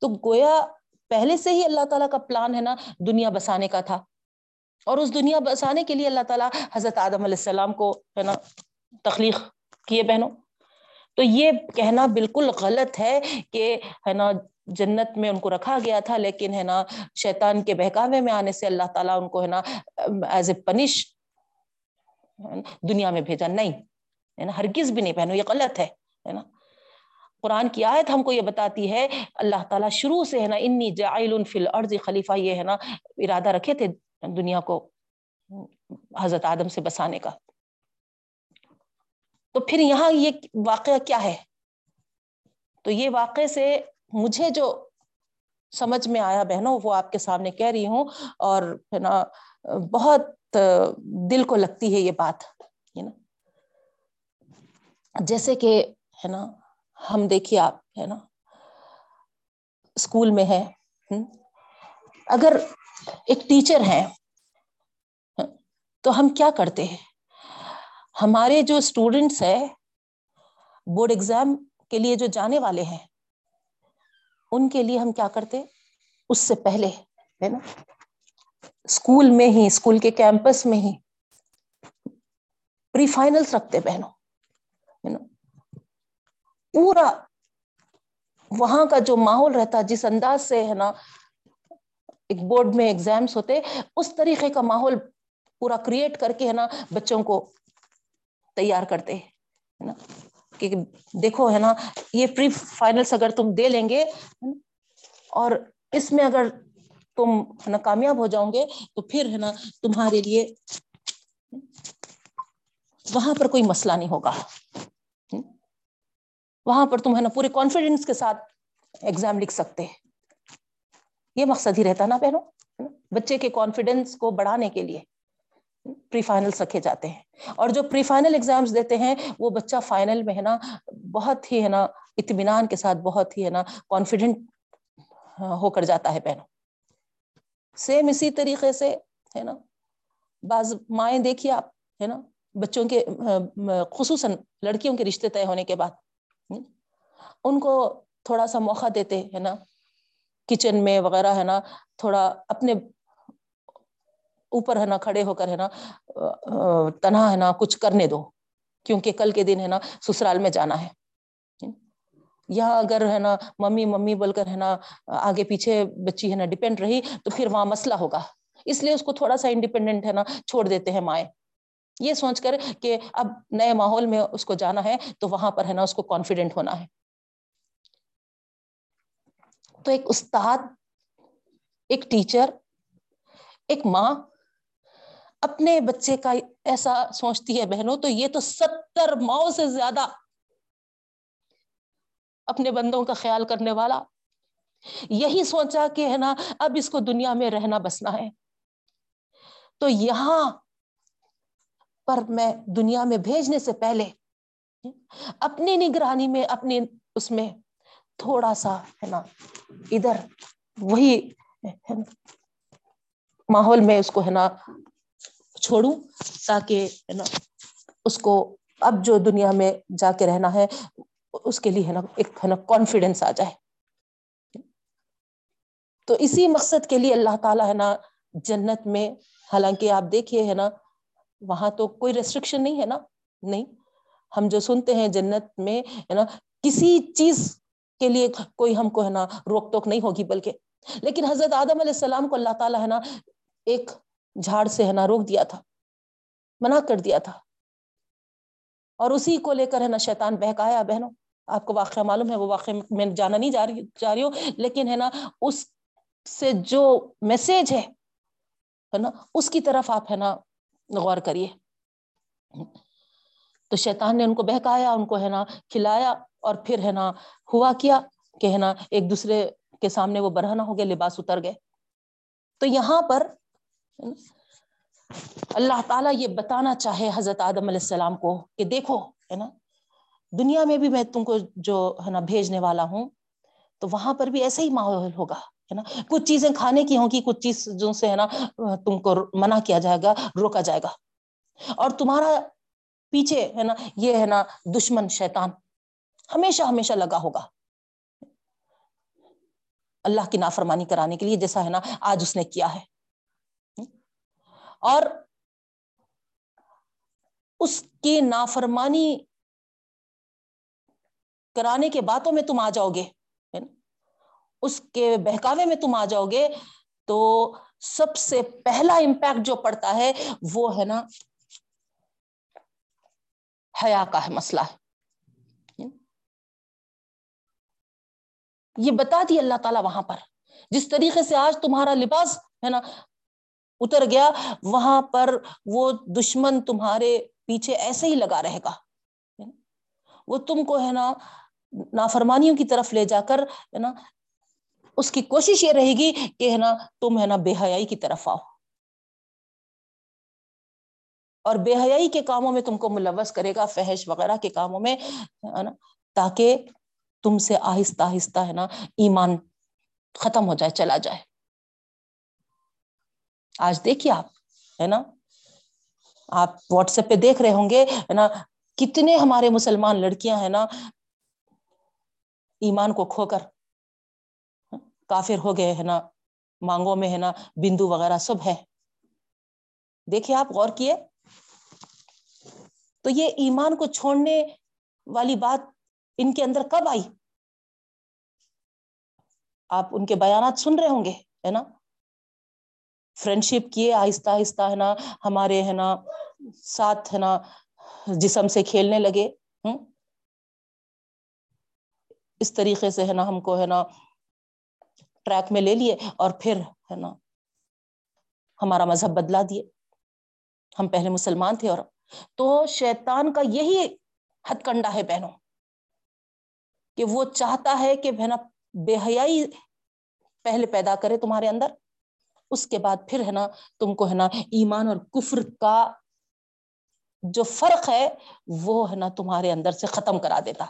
Speaker 1: تو گویا پہلے سے ہی اللہ تعالیٰ کا پلان ہے نا دنیا بسانے کا تھا۔ اور اس دنیا بسانے کے لیے اللہ تعالیٰ حضرت آدم علیہ السلام کو ہے نا تخلیق کیے بہنوں۔ تو یہ کہنا بالکل غلط ہے کہ ہے نا جنت میں ان کو رکھا گیا تھا، لیکن ہے نا، شیطان کے بہکاوے میں آنے سے اللہ تعالیٰ ان کو ہے نا ایز اے پنش دنیا میں بھیجا۔ نہیں، ہے نا، ہرگز بھی نہیں پہنو، یہ غلط ہے نا۔ قرآن کی آیت ہم کو یہ بتاتی ہے، اللہ تعالیٰ شروع سے ہے نا، انی جائل فی الارض خلیفہ یہ ہے نا، ارادہ رکھے تھے دنیا کو حضرت آدم سے بسانے کا۔ تو پھر یہاں یہ واقعہ کیا ہے؟ تو یہ واقعے سے مجھے جو سمجھ میں آیا بہنوں، وہ آپ کے سامنے کہہ رہی ہوں اور ہے نا، بہت دل کو لگتی ہے یہ بات، ہے نا۔ جیسے کہ ہے نا، ہم دیکھیے آپ، ہے نا، اسکول میں ہے اگر ایک ٹیچر ہے تو ہم کیا کرتے ہیں؟ ہمارے جو اسٹوڈینٹس ہے بورڈ ایگزام کے لیے جو جانے والے ہیں ان کے لیے ہم کیا کرتے اس سے پہلے، ہے نا؟ اسکول میں ہی، اسکول کے کیمپس میں ہی پری فائنلس رکھتے بہنوں، ہے نا؟ پورا وہاں کا جو ماحول رہتا، جس انداز سے، ہے نا، ایک بورڈ میں ایگزامس ہوتے، اس طریقے کا ماحول پورا کریٹ کر کے، ہے نا، بچوں کو تیار کرتے، ہے نا؟ کہ دیکھو، ہے نا، یہ پری فائنلس اگر تم دے لیں گے، اور اس میں اگر تم، ہے نا، کامیاب ہو جاؤ گے، تو پھر، ہے نا، تمہارے لیے وہاں پر کوئی مسئلہ نہیں ہوگا۔ وہاں پر تم، ہے نا، پورے کانفیڈینس کے ساتھ ایگزام لکھ سکتے۔ یہ مقصد ہی رہتا نا پہنو بچے کے کانفیڈینس کو بڑھانے کے لیے۔ پری فائنل رکھے جاتے ہیں۔ اور جو پری فائنل ایگزامس دیتے ہیں، وہ بچہ فائنل میں ہے نا، بہت ہی ہے نا، اطمینان کے ساتھ، بہت ہی ہے نا کانفیڈنٹ ہو کر جاتا ہے پہنو سیم اسی طریقے سے ہے نا، بعض مائیں دیکھیے آپ، ہے نا، بچوں کے، خصوصاً لڑکیوں کے رشتے طے ہونے کے بعد۔ ان کو تھوڑا سا موقع دیتے، ہے نا کچن میں وغیرہ، ہے نا، تھوڑا اپنے اوپر ہے نا، کھڑے ہو کر ہے نا تنہا ہے نا، کچھ کرنے دو۔ کیونکہ کل کے دن ہے نا، سسرال میں جانا ہے۔ یہاں اگر ہے نا، ممی ممی بول کر ہے نا، آگے پیچھے بچی ہے نا ڈپینڈ رہی، تو پھر وہاں مسئلہ ہوگا۔ اس لیے اس کو تھوڑا سا انڈیپینڈنٹ ہے نا، چھوڑ دیتے ہیں مائیں۔ یہ سوچ کر کہ اب نئے ماحول میں اس کو جانا ہے، تو وہاں پر ہے نا، اس کو کانفیڈنٹ ہونا ہے۔ تو ایک استاد، ایک ٹیچر ایک ماں اپنے بچے کا ایسا سوچتی ہے بہنوں، تو یہ تو ستر ماؤں سے زیادہ اپنے بندوں کا خیال کرنے والا۔ یہی سوچا کہ ہے نا، اب اس کو دنیا میں رہنا بسنا ہے۔ تو یہاں پر میں دنیا میں بھیجنے سے پہلے اپنی نگرانی میں، اپنی اس میں تھوڑا سا ہے نا، ادھر وہی ماحول میں اس کو ہے نا چھوڑوں تاکہ ہے نا، اس کو اب جو دنیا میں جا کے رہنا ہے، اس کے لیے ہے نا ایک ہے نا کانفیڈینس آ جائے۔ تو اسی مقصد کے لیے اللہ تعالیٰ ہے نا جنت میں، حالانکہ آپ دیکھیے ہے نا، وہاں تو کوئی ریسٹرکشن نہیں ہے نا، نہیں۔ ہم جو سنتے ہیں جنت میں ہے نا، کسی چیز کے لیے کوئی ہم کو ہے نا روک ٹوک نہیں ہوگی، بلکہ۔ لیکن حضرت آدم علیہ السلام کو اللہ تعالیٰ ہے نا ایک جھاڑ سے ہے نا، روک دیا تھا، منع کر دیا تھا۔ اور اسی کو لے کر ہے نا شیطان بہکایا، بہنوں، آپ کو واقعہ معلوم ہے، وہ واقع میں جانا نہیں جا رہی جا رہی ہوں۔ لیکن ہے نا، اس سے جو میسج ہے نا، اس کی طرف آپ ہے نا غور کریے۔ تو شیطان نے ان کو بہکایا، ان کو ہے نا کھلایا اور پھر ہے نا ہوا کیا کہ ہے نا، ایک دوسرے کے سامنے وہ برہنا ہو گیا لباس اتر گئے۔ تو یہاں پر اللہ تعالیٰ یہ بتانا چاہے حضرت آدم علیہ السلام کو کہ دیکھو، ہے نا؟ دنیا میں بھی میں تم کو جو، ہے نا، بھیجنے والا ہوں، تو وہاں پر بھی ایسا ہی ماحول ہوگا، ہے نا؟ کچھ چیزیں کھانے کی ہوں گی، کچھ چیزوں سے، ہے نا، تم کو منع کیا جائے گا، روکا جائے گا۔ اور تمہارا پیچھے، ہے نا، یہ، ہے نا، دشمن شیطان ہمیشہ ہمیشہ لگا ہوگا۔ اللہ کی نافرمانی کرانے کے لیے جیسا، ہے نا، آج اس نے کیا ہے۔ اور اس کی نافرمانی کرانے کے باتوں میں تم آ جاؤ گے اس کے بہکاوے میں تم آ جاؤ گے تو سب سے پہلا امپیکٹ جو پڑتا ہے وہ ہے نا حیا کا ہے مسئلہ۔ ہے یہ بتا دی اللہ تعالی وہاں پر۔ جس طریقے سے آج تمہارا لباس ہے نا اتر گیا، وہاں پر وہ دشمن تمہارے پیچھے ایسے ہی لگا رہے گا۔ وہ تم کو ہے نا نافرمانیوں کی طرف لے جا کر ہے نا اس کی کوشش یہ رہے گی کہ ہے نا تم ہے نا بے حیائی کی طرف آؤ۔ اور بے حیائی کے کاموں میں تم کو ملوث کرے گا، فحش وغیرہ کے کاموں میں، ہے نا، تاکہ تم سے آہستہ آہستہ ہے نا ایمان ختم ہو جائے، چلا جائے۔ آج دیکھیے آپ، ہے نا؟ آپ واٹس ایپ پہ دیکھ رہے ہوں گے، ہے نا؟ کتنے ہمارے مسلمان لڑکیاں ہیں نا، ایمان کو کھو کر کافر ہو گئے، ہے نا؟ مانگوں میں، ہے نا؟ بندو وغیرہ سب ہے۔ دیکھیے آپ غور کیے۔ تو یہ ایمان کو چھوڑنے والی بات ان کے اندر کب آئی؟ آپ ان کے بیانات سن رہے ہوں گے، ہے نا؟ فرینڈ شپ کیے، آہستہ آہستہ ہے نا، ہمارے ہے نا ساتھ ہے نا جسم سے کھیلنے لگے۔ ہ اس طریقے سے ہے نا ہم کو ہے نا ٹریک میں لے لیے اور پھر ہے نا ہمارا مذہب بدلا دیے۔ ہم پہلے مسلمان تھے اور تو شیطان کا یہی ہتھ کنڈا ہے بہنوں، کہ وہ چاہتا ہے کہ بہنا بے حیائی پہلے پیدا کرے تمہارے اندر۔ اس کے بعد پھر ہے نا تم کو ہے نا ایمان اور کفر کا جو فرق ہے، وہ ہے نا تمہارے اندر سے ختم کرا دیتا۔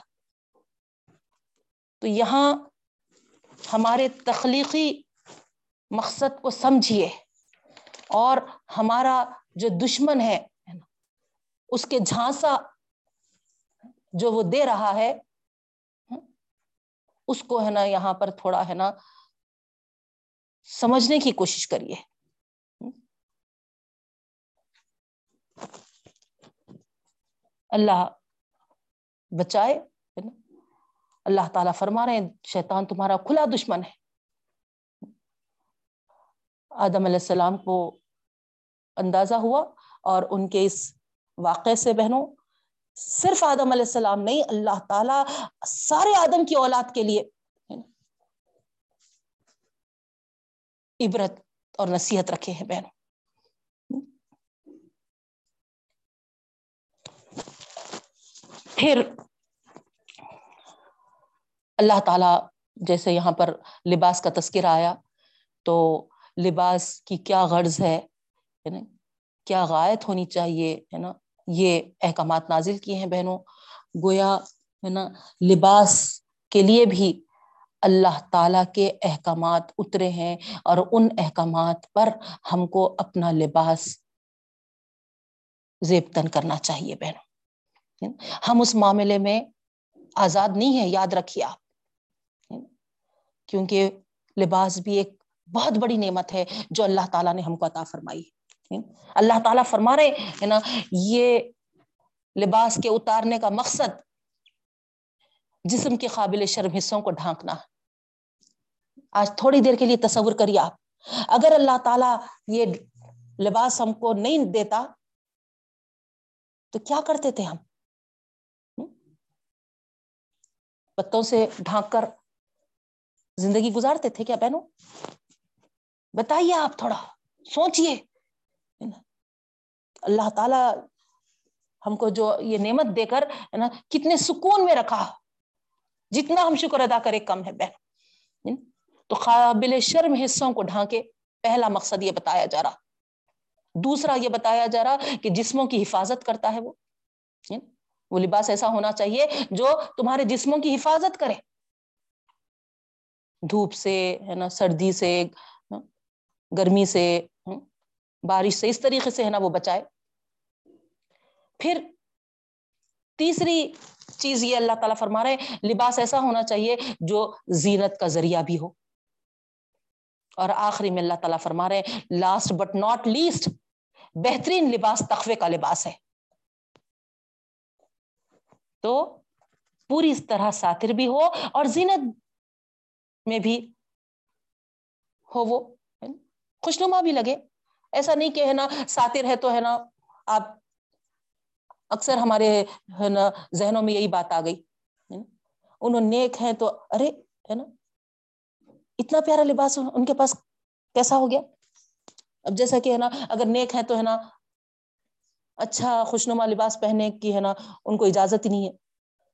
Speaker 1: تو یہاں ہمارے تخلیقی مقصد کو سمجھیے۔ اور ہمارا جو دشمن ہے، اس کے جھانسا جو وہ دے رہا ہے، اس کو ہے نا یہاں پر تھوڑا ہے نا سمجھنے کی کوشش کریے۔ اللہ بچائے اللہ تعالیٰ فرما رہے ہیں، شیطان تمہارا کھلا دشمن ہے۔ آدم علیہ السلام کو اندازہ ہوا اور ان کے اس واقعے سے بہنوں، صرف آدم علیہ السلام نہیں، اللہ تعالی سارے آدم کی اولاد کے لیے عبرت اور نصیحت رکھے ہیں بہنوں۔ پھر اللہ تعالی جیسے یہاں پر لباس کا تذکرہ آیا، تو لباس کی کیا غرض ہے؟ یعنی کیا غائط ہونی چاہیے؟ ہے نا؟ یہ احکامات نازل کیے ہیں بہنوں۔ گویا، ہے نا، لباس کے لیے بھی اللہ تعالی کے احکامات اترے ہیں اور ان احکامات پر ہم کو اپنا لباس زیب تن کرنا چاہیے بہنوں۔ ہم اس معاملے میں آزاد نہیں ہے یاد رکھیے آپ۔ کیونکہ لباس بھی ایک بہت بڑی نعمت ہے جو اللہ تعالیٰ نے ہم کو عطا فرمائی۔ اللہ تعالیٰ فرما رہے ہے نا، یہ لباس کے اتارنے کا مقصد جسم کے قابل شرم حصوں کو ڈھانکنا۔ آج تھوڑی دیر کے لیے تصور کریے آپ۔ اگر اللہ تعالیٰ یہ لباس ہم کو نہیں دیتا، تو کیا کرتے تھے ہم؟ پتوں سے ڈھانک کر زندگی گزارتے تھے کیا بہنوں؟ بتائیے آپ تھوڑا، سوچئے۔ اللہ تعالی ہم کو جو یہ نعمت دے کر، ہے نا، کتنے سکون میں رکھا۔ جتنا ہم شکر ادا کرے، کم ہے بہن۔ تو قابل شرم حصوں کو ڈھانکے پہلا مقصد یہ بتایا جا رہا۔ دوسرا یہ بتایا جا رہا کہ جسموں کی حفاظت کرتا ہے وہ۔ یعنی وہ لباس ایسا ہونا چاہیے جو تمہارے جسموں کی حفاظت کرے۔ دھوپ سے، ہے نا، سردی سے ہاں، گرمی سے ہاں، بارش سے اس طریقے سے، ہے نا، وہ بچائے۔ پھر تیسری چیز یہ اللہ تعالیٰ فرما رہے لباس ایسا ہونا چاہیے جو زینت کا ذریعہ بھی ہو۔ اور آخری میں اللہ تعالیٰ فرما رہے لاسٹ بٹ ناٹ لیسٹ بہترین لباس تخوے کا لباس ہے۔ تو پوری اس طرح ساتر بھی ہو اور زینت میں بھی ہو وہ، خوشنما بھی لگے۔ ایسا نہیں کہ ہے نا ساتر ہے تو ہے نا آپ اکثر ہمارے ہے نا ذہنوں میں یہی بات آ گئی۔ انہوں نیک ہیں تو ارے، ہے نا؟ اتنا پیارا لباس ان کے پاس کیسا ہو گیا؟ اب جیسا کہ ہے نا، اگر نیک ہے تو ہے نا اچھا خوشنما لباس پہننے کی ہے نا، ان کو اجازت ہی نہیں ہے۔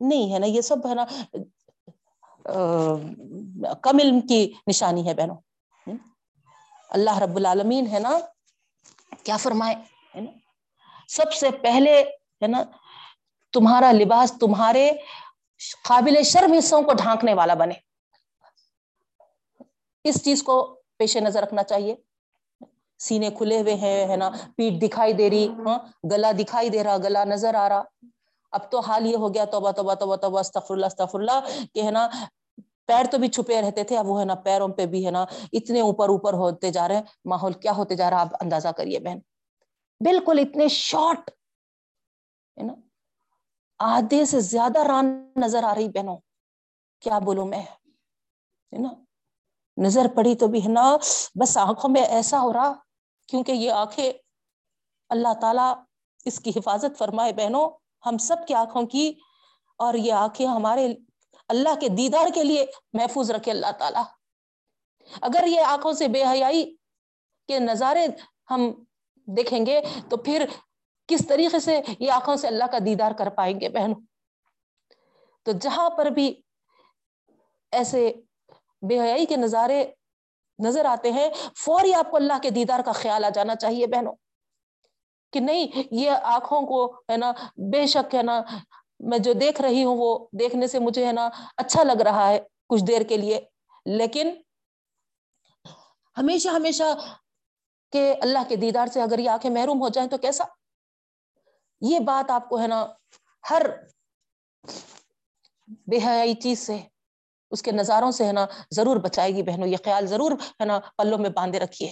Speaker 1: نہیں ہے نا، یہ سب ہے نا کم علم کی نشانی ہے بہنوں۔ اللہ رب العالمین ہے نا، کیا فرمائے؟ ہے نا، سب سے پہلے ہے نا، تمہارا لباس تمہارے قابل شرم حصوں کو ڈھانکنے والا بنے۔ اس چیز کو پیش نظر رکھنا چاہیے؟ سینے کھلے ہوئے ہیں، ہے نا؟ پیٹ دکھائی دے رہی ہاں؟ گلا دکھائی دے رہا، گلا نظر آ رہا۔ اب تو حال یہ ہو گیا، توبہ توبہ توبہ توبہ، استغفر اللہ استغفر اللہ، کہ ہے نا، پیر تو بھی چھپے رہتے تھے، اب وہ ہے نا، پیروں پہ بھی ہے نا، اتنے اوپر اوپر ہوتے جا رہے ہیں۔ ماحول کیا ہوتے جا رہا، آپ اندازہ کریے بہن۔ بالکل اتنے شارٹ، ہے نا؟ آدھے سے زیادہ ران نظر آ رہی بہنوں۔ کیا بولوں میں؟ ہے نا؟ نظر پڑی تو بھی ہے نا، بس آنکھوں میں ایسا ہو رہا، کیونکہ یہ آنکھیں اللہ تعالیٰ اس کی حفاظت فرمائے، بہنوں، ہم سب کی آنکھوں کی، اور یہ آنکھیں ہمارے اللہ کے دیدار کے لیے محفوظ رکھے اللہ تعالیٰ۔ اگر یہ آنکھوں سے بے حیائی کے نظارے ہم دیکھیں گے تو پھر کس طریقے سے یہ آنکھوں سے اللہ کا دیدار کر پائیں گے بہنوں؟ تو جہاں پر بھی ایسے بے حیائی کے نظارے نظر آتے ہیں۔ فوری آپ کو اللہ کے دیدار کا خیال آ جانا چاہیے بہنوں۔ کہ نہیں، یہ آنکھوں کو ہے نا، بے شک ہے نا، میں جو دیکھ رہی ہوں وہ دیکھنے سے مجھے ہے نا اچھا لگ رہا ہے کچھ دیر کے لیے۔ لیکن ہمیشہ ہمیشہ کہ اللہ کے دیدار سے اگر یہ آنکھیں محروم ہو جائیں تو کیسا؟ یہ بات آپ کو ہے نا ہر بے حیائی چیز سے اس کے نظاروں سے ہے نا ضرور بچائے گی بہنوں، یہ خیال ضرور ہے نا پلوں میں باندھے رکھیے۔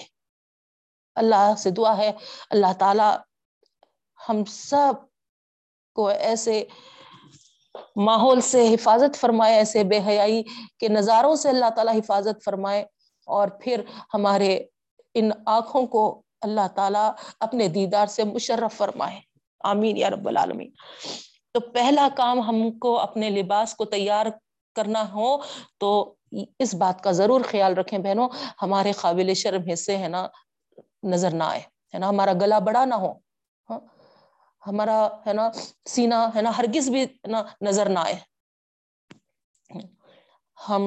Speaker 1: اللہ سے دعا ہے، اللہ تعالی ہم سب کو ایسے ماحول سے حفاظت فرمائے، ایسے بے حیائی کے نظاروں سے اللہ تعالی حفاظت فرمائے۔ اور پھر ہمارے ان آنکھوں کو اللہ تعالیٰ اپنے دیدار سے مشرف فرمائے۔ آمین یا رب العالمین۔ تو پہلا کام ہم کو اپنے لباس کو تیار کرنا ہو، تو اس بات کا ضرور خیال رکھیں بہنوں، ہمارے قابل شرم حصے ہے نا، نظر نہ آئے، ہے نا، ہمارا گلا بڑا نہ ہو ہاں، ہمارا، ہے نا سینا ہے نا، ہرگز بھی نا، نظر نہ آئے۔ ہم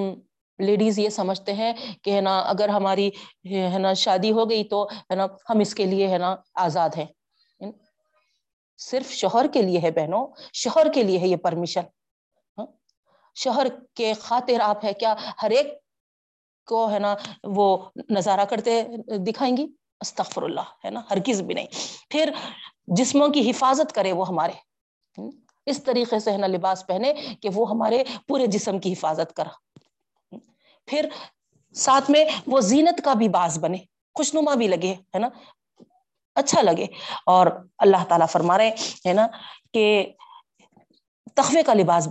Speaker 1: لیڈیز یہ سمجھتے ہیں کہ، ہے نا، اگر ہماری، ہے نا، شادی ہو گئی تو، ہے نا، ہم اس کے لیے، ہے نا، آزاد ہیں۔ صرف شوہر کے لیے ہے بہنوں، شوہر کے لیے ہے یہ پرمیشن شوہر کے خاطر آپ ہے کیا ہر ایک کو ہے نا وہ نظارہ کرتے دکھائیں گی؟ استغفر اللہ ہے نا؟ ہر کس بھی نہیں۔ پھر جسموں کی حفاظت کرے وہ ہمارے۔ اس طریقے سے ہے نا لباس پہنے کہ وہ ہمارے پورے جسم کی حفاظت کرا پھر ساتھ میں وہ زینت کا بھی باز بنے۔ خوشنما بھی لگے، ہے نا؟ اچھا لگے۔ اور اللہ تعالیٰ فرما رہے ہے نا، کہ تخوے کا لباس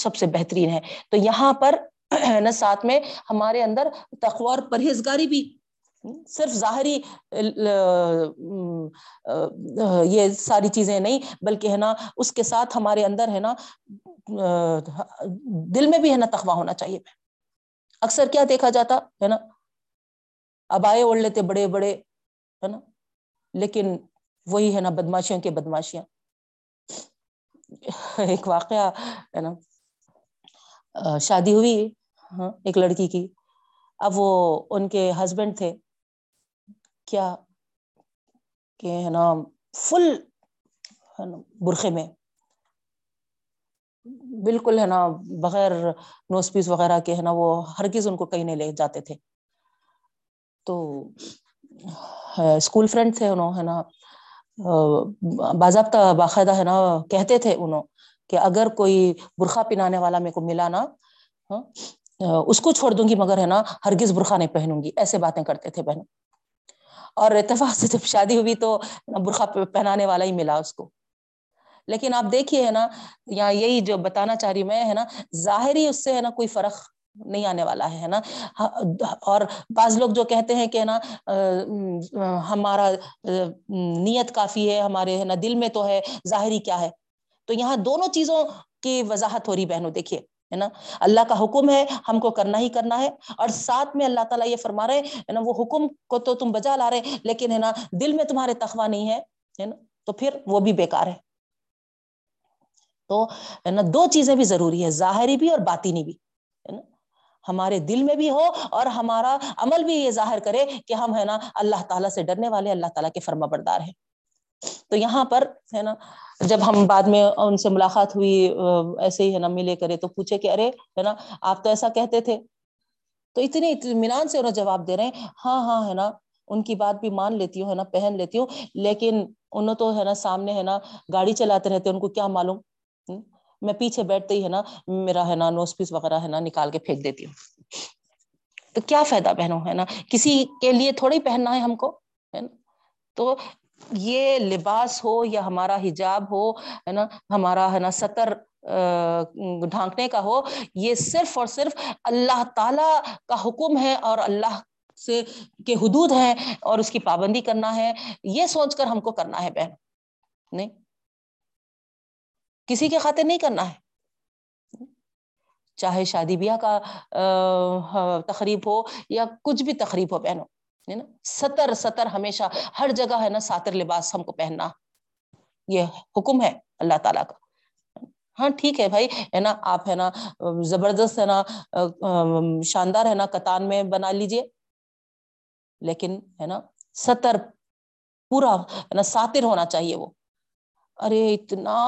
Speaker 1: سب سے بہترین ہے۔ تو یہاں پر نا ساتھ میں ہمارے اندر تخوا اور پرہیزگاری بھی صرف ظاہری یہ ساری چیزیں نہیں، بلکہ ہے نا اس کے ساتھ ہمارے اندر ہے نا دل میں بھی ہے نا تخوا ہونا چاہیے۔ اکثر کیا دیکھا جاتا ہے نا ابائے اوڑھ لیتے بڑے بڑے، ہے نا، لیکن وہی ہے نا بدماشیوں کے بدماشیاں۔ ایک واقعہ ہے نا شادی ہوئی ہاں ایک لڑکی کی۔ اب وہ ان کے ہسبینڈ تھے۔ کیا؟ کہ ہے نا فل برقے میں۔ بالکل، ہے نا، بغیر نوز پیس وغیرہ کے، ہے نا، وہ ہر ان کو کہیں نہیں لے جاتے تھے۔ تو اسکول فرینڈ تھے انہوں، ہے نا باضابطہ باقاعدہ ہے نا، کہتے تھے انہوں کہ اگر کوئی برقع پہنانے والا میرے کو ملا نا اس کو چھوڑ دوں گی مگر ہے نا، ہرگز برقع نہیں پہنوں گی، ایسے باتیں کرتے تھے بہن اور اتفاق سے جب شادی ہوئی تو برقع پہنانے والا ہی ملا اس کو۔ لیکن آپ دیکھیے ہے نا یا یہی جو بتانا چاہ رہی میں ہے نا، ظاہری اس سے ہے نا کوئی فرق نہیں آنے والا ہے نا؟ ہاں، اور بعض لوگ جو کہتے ہیں کہ نا ہمارا نیت کافی ہے، ہمارے، ہے نا، دل میں تو ہے، ظاہری کیا ہے؟ تو یہاں دونوں چیزوں کی وضاحت ہو رہی بہنوں، دیکھیے، ہے نا؟ اللہ کا حکم ہے، ہم کو کرنا ہی کرنا ہے، اور ساتھ میں اللہ تعالیٰ یہ فرما رہے ہے نا، وہ حکم کو تو تم بجا لا رہے لیکن ہے نا، دل میں تمہارے تخوا نہیں ہے نا؟ تو پھر وہ بھی بیکار ہے۔ تو، ہے نا، دو چیزیں بھی ضروری ہے ظاہری بھی اور باطینی بھی، ہے نا؟ ہمارے دل میں بھی ہو اور ہمارا عمل بھی یہ ظاہر کرے کہ ہم ہے نا اللہ تعالیٰ سے ڈرنے والے اللہ تعالیٰ کے فرما بردار ہیں۔ تو یہاں پر ہے نا جب ہم بعد میں ان سے ملاقات ہوئی ایسے ہی ہے نا ملے کرے تو پوچھے کہ ارے ہے نا آپ تو ایسا کہتے تھے۔ تو اتنے اطمینان سے انہیں جواب دے رہے ہیں۔ ہاں ہاں ہے نا ان کی بات بھی مان لیتی ہوں، ہے نا پہن لیتی ہوں، لیکن انہوں تو ہے نا سامنے ہے نا گاڑی چلاتے رہتے ان کو کیا معلوم؟ میں پیچھے بیٹھتے ہی ہے نا، میرا ہے نا نوز پیس وغیرہ ہے نا نکال کے پھینک دیتی ہوں۔ تو کیا فائدہ بہنوں، ہے نا؟ کسی کے لیے تھوڑی پہننا ہے ہم کو، ہے نا؟ تو یہ لباس ہو یا ہمارا حجاب ہو، ہے نا؟ ہمارا ہے نا سطر ڈھانکنے کا ہو، یہ صرف اور صرف اللہ تعالی کا حکم ہے اور اللہ سے کے حدود ہیں اور اس کی پابندی کرنا ہے۔ یہ سوچ کر ہم کو کرنا ہے بہن، نہیں؟ کسی کے خاطر نہیں کرنا ہے۔ چاہے شادی بیاہ کا تقریب ہو یا کچھ بھی تقریب ہو بہنوں نا؟ ستر ستر ہمیشہ ہر جگہ ہے نا ساتر لباس ہم کو پہننا۔ یہ حکم ہے اللہ تعالیٰ کا۔ ہاں ٹھیک ہے بھائی، ہے نا؟ آپ ہے نا، زبردست ہے نا شاندار ہے نا، کتان میں بنا لیجیے۔ لیکن، ہے نا، ستر پورا، ہے نا، ساتر ہونا چاہیے وہ۔ ارے اتنا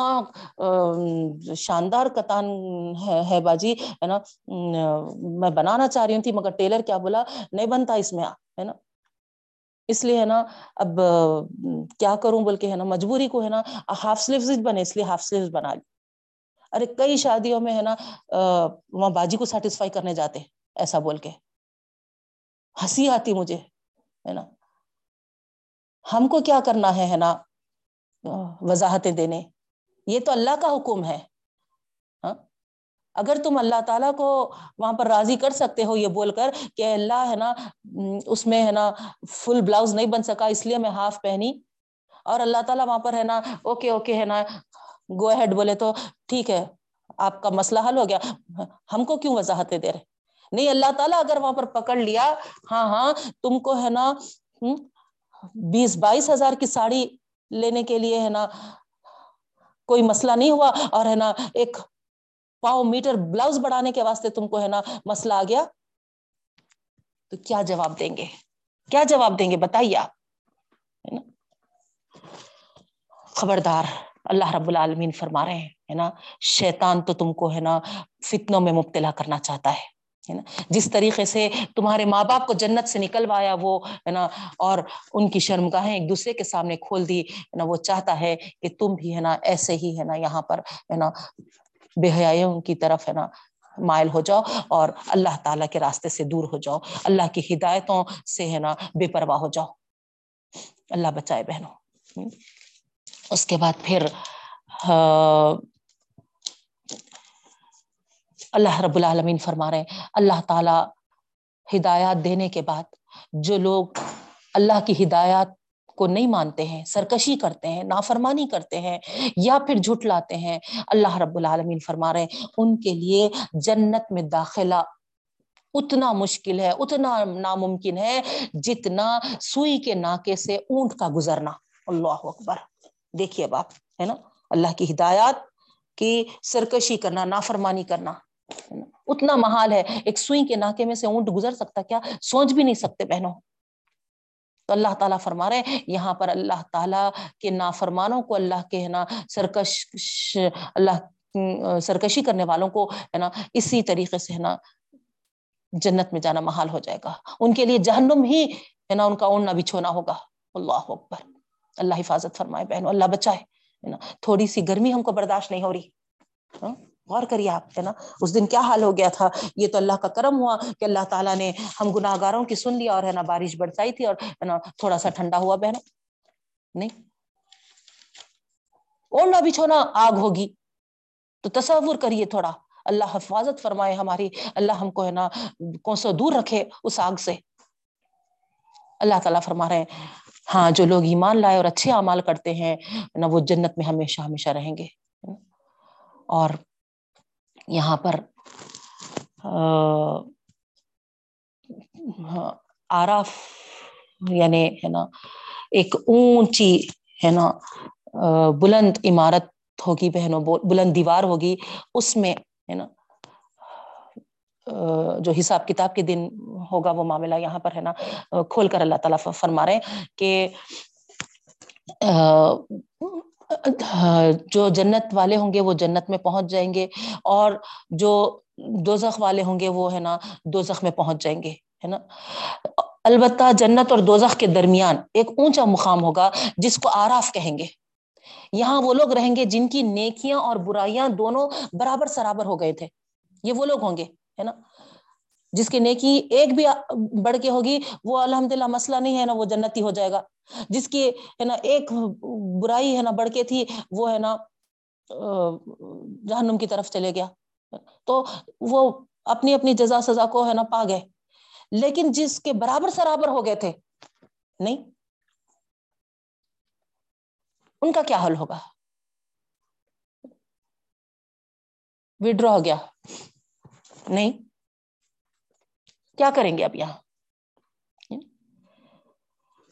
Speaker 1: شاندار کتان ہے باجی، ہے نا؟ میں بنانا چاہ رہی تھی، مگر ٹیلر کیا بولا؟ نہیں بنتا اس میں، ہے نا؟ اس لیے ہے نا، اب کیا کروں بول کے، ہے نا، مجبوری کو، ہے نا، ہاف سلیوز بنے، اس لیے ہاف سلیوز بنا لی۔ ارے کئی شادیوں میں، ہے نا وہاں باجی کو سیٹسفائی کرنے جاتے ایسا بول کے۔ ہنسی آتی مجھے، ہے نا؟ ہم کو کیا کرنا ہے ہے نا؟ وضاحتیں دینے۔ یہ تو اللہ کا حکم ہے۔ ہاں؟ اگر تم اللہ تعالیٰ کو وہاں پر راضی کر سکتے ہو یہ بول کر کہ اللہ ہے نا اس میں ہے نا فل بلاؤز نہیں بن سکا، اس لیے میں ہاف پہنی۔ اور اللہ تعالیٰ وہاں پر ہے نا، اوکے اوکے ہے نا، گو ہیڈ بولے تو ٹھیک ہے، آپ کا مسئلہ حل ہو گیا۔ ہم کو کیوں وضاحتیں دے رہے؟ نہیں، اللہ تعالیٰ اگر وہاں پر پکڑ لیا ہاں ہاں تم کو ہے نا بیس، بائیس ہزار کی ساڑی لینے کے لیے ہے نا کوئی مسئلہ نہیں ہوا اور ہے نا ایک پاؤ میٹر بلاؤز بڑھانے کے واسطے تم کو ہے نا مسئلہ آ گیا۔ تو کیا جواب دیں گے؟ کیا جواب دیں گے؟ بتائیے آپ خبردار، اللہ رب العالمین فرما رہے ہیں نا؟ شیطان تو تم کو ہے نا فتنوں میں مبتلا کرنا چاہتا ہے۔ نا؟ جس طریقے سے تمہارے ماں باپ کو جنت سے نکلوایا وہ، ہے نا؟ اور ان کی شرم گاہیں ایک دوسرے کے سامنے کھول دی، ہے نا؟ وہ چاہتا ہے کہ تم بھی، ہے نا، ایسے ہی، ہے نا، یہاں پر، ہے نا، بے حیاں کی طرف، ہے نا، مائل ہو جاؤ اور اللہ تعالیٰ کے راستے سے دور ہو جاؤ۔ اللہ کی ہدایتوں سے، ہے نا، بے پرواہ ہو جاؤ۔ اللہ بچائے بہنوں۔ اس کے بعد پھر اللہ رب العالمین فرما رہے ہیں۔ اللہ تعالی ہدایات دینے کے بعد جو لوگ اللہ کی ہدایات کو نہیں مانتے ہیں، سرکشی کرتے ہیں، نافرمانی کرتے ہیں یا پھر جھٹ لاتے ہیں، اللہ رب العالمین فرما رہے ہیں۔ ان کے لیے جنت میں داخلہ اتنا مشکل ہے، اتنا ناممکن ہے جتنا سوئی کے ناکے سے اونٹ کا گزرنا۔ اللہ اکبر۔ دیکھیے باپ ہے نا؟ اللہ کی ہدایات کی سرکشی کرنا، نافرمانی کرنا۔ اتنا محال ہے۔ ایک سوئی کے ناکے میں سے اونٹ گزر سکتا کیا؟ سوچ بھی نہیں سکتے بہنوں۔ تو اللہ تعالیٰ فرما رہے ہیں، یہاں پر اللہ تعالیٰ کے نافرمانوں کو اللہ کے، ہے نا، سرکش، اللہ، سرکشی کرنے والوں کو، ہے نا، اسی طریقے سے، ہے نا، جنت میں جانا محال ہو جائے گا۔ ان کے لیے جہنم ہی، ہے نا، ان کا اوننا بچھونا ہوگا۔ اللہ اکبر۔ اللہ حفاظت فرمائے بہنوں، اللہ بچائے، ہے نا، تھوڑی سی گرمی ہم کو برداشت نہیں ہو رہی۔ ہاں؟ غور کریے آپ، ہے نا؟ اس دن کیا حال ہو گیا تھا؟ یہ تو اللہ کا کرم ہوا کہ اللہ تعالیٰ نے ہم گناہ گاروں کی سن لیا اور، ہے نا، بارش برسائی تھی اور، ہے نا، تھوڑا سا ٹھنڈا ہوا بہن نہیں؟ اوڑنا بچھونا آگ ہوگی۔ تو تصور کریے تھوڑا۔ اللہ حفاظت فرمائے ہماری۔ اللہ ہم کو، ہے نا کون سو دور رکھے اس آگ سے۔ اللہ تعالیٰ فرما رہے ہیں ہاں جو لوگ ایمان لائے اور اچھے اعمال کرتے ہیں نہ وہ جنت میں ہمیشہ ہمیشہ رہیں گے اور یہاں پر آراف یعنی ہے نا، ایک اونچی ہے نا بلند عمارت ہوگی بہنوں بلند دیوار ہوگی، اس میں ہے نا جو حساب کتاب کے دن ہوگا وہ معاملہ یہاں پر ہے نا، کھول کر اللہ تعالیٰ فرما رہے کہ جو جنت والے ہوں گے وہ جنت میں پہنچ جائیں گے اور جو دو زخ والے ہوں گے وہ ہے نا دو زخ میں پہنچ جائیں گے، ہے نا؟ البتہ جنت اور دوزخ کے درمیان ایک اونچا مقام ہوگا جس کو آراف کہیں گے۔ یہاں وہ لوگ رہیں گے جن کی نیکیاں اور برائیاں دونوں برابر سرابر ہو گئے تھے۔ یہ وہ لوگ ہوں گے، ہے نا؟ جس کی نیکی ایک بھی بڑھ کے ہوگی، وہ الحمد للہ مسئلہ نہیں ہے نا، وہ جنتی ہو جائے گا۔ جس کی ہے نا ایک برائی ہے نا بڑھ کے تھی، وہ ہے نا جہنم کی طرف چلے گیا۔ تو وہ اپنی اپنی جزا سزا کو ہے نا پا گئے۔ لیکن جس کے برابر سرابر ہو گئے تھے، نہیں۔ ان کا کیا حل ہوگا؟ وڈرا ہو گیا۔ نہیں۔ کیا کریں گے اب یہاں؟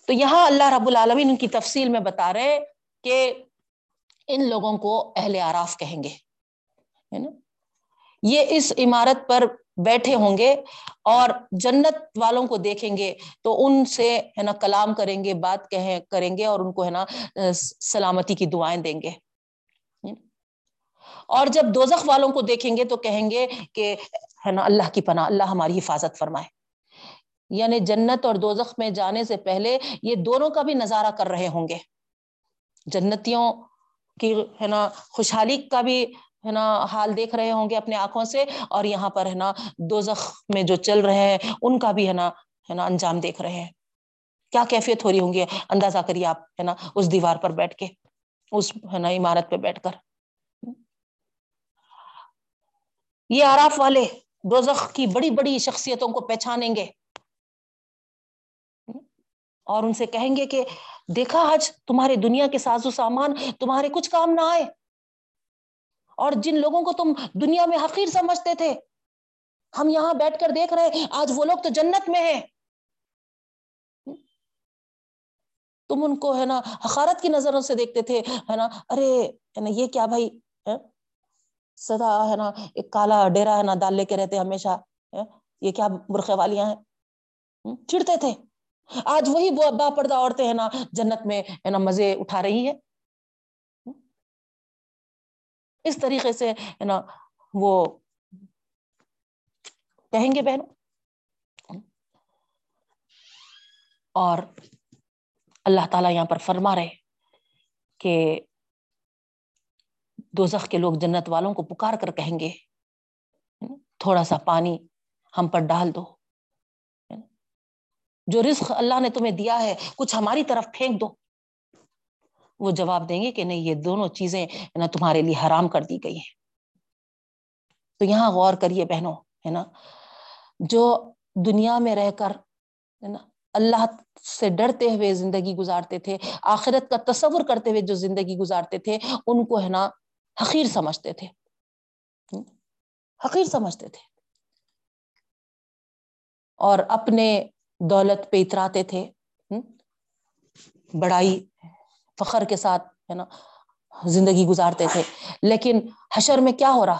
Speaker 1: تو یہاں اللہ رب العالمین ان کی تفصیل میں بتا رہے کہ ان لوگوں کو اہل آراف کہیں گے یہ اس عمارت پر بیٹھے ہوں گے اور جنت والوں کو دیکھیں گے تو ان سے، ہے نا، کلام کریں گے، بات کہیں، کریں گے اور ان کو، ہے نا سلامتی کی دعائیں دیں گے۔ اور جب دوزخ والوں کو دیکھیں گے تو کہیں گے کہ ہے نا اللہ کی پناہ، اللہ ہماری حفاظت فرمائے۔ یعنی جنت اور دوزخ میں جانے سے پہلے یہ دونوں کا بھی نظارہ کر رہے ہوں گے۔ جنتیوں کی ہے نا خوشحالی کا بھی ہے نا حال دیکھ رہے ہوں گے اپنے آنکھوں سے اور یہاں پر ہے نا دو میں جو چل رہے ہیں ان کا بھی ہے نا ہے نا انجام دیکھ رہے ہیں۔ کیا کیفیت ہو رہی ہوں گی؟ اندازہ کریے آپ، ہے نا، اس دیوار پر بیٹھ کے، اس ہے نا عمارت پہ بیٹھ کر۔ یہ آراف والے دوزخ کی بڑی بڑی شخصیتوں کو پہچانیں گے۔ اور ان سے کہیں گے کہ دیکھا آج تمہارے دنیا کے ساز و سامان، تمہارے کچھ کام نہ آئے۔ اور جن لوگوں کو تم دنیا میں حقیر سمجھتے تھے، ہم یہاں بیٹھ کر دیکھ رہے آج وہ لوگ تو جنت میں ہیں۔ تم ان کو ہے نا حقارت کی نظروں سے دیکھتے تھے، ہے نا، ارے، ہے نا، یہ کیا بھائی سدا ہے نا، ایک کالا ڈیرا ہے نا ڈال لے کے رہتے ہمیشہ ہاں، یہ کیا برقے والیاں ہیں؟ چڑتے تھے۔ آج وہی با پردہ عورتیں ہیں نا، جنت میں ہے نا مزے اٹھا رہی ہے اس طریقے سے ہے نا وہ کہیں گے بہنوں؟ اور اللہ تعالیٰ یہاں پر فرما رہے کہ دو زخ کے لوگ جنت والوں کو پکار کر کہیں گے، تھوڑا سا پانی ہم پر ڈال دو۔ جو رزق اللہ نے تمہیں دیا ہے، کچھ ہماری طرف پھینک دو۔ وہ جواب دیں گے کہ نہیں، یہ دونوں چیزیں نا تمہارے لیے حرام کر دی گئی ہیں۔ تو یہاں غور کریے بہنوں، ہے نا؟ جو دنیا میں رہ کر، ہے نا، اللہ سے ڈرتے ہوئے زندگی گزارتے تھے، آخرت کا تصور کرتے ہوئے جو زندگی گزارتے تھے، ان کو ہے نا حقیر سمجھتے تھے۔ حقیر سمجھتے تھے۔ اور اپنے دولت پہ اتراتے تھے۔ بڑائی، فخر کے ساتھ، ہے نا، زندگی گزارتے تھے۔ لیکن حشر میں کیا ہو رہا؟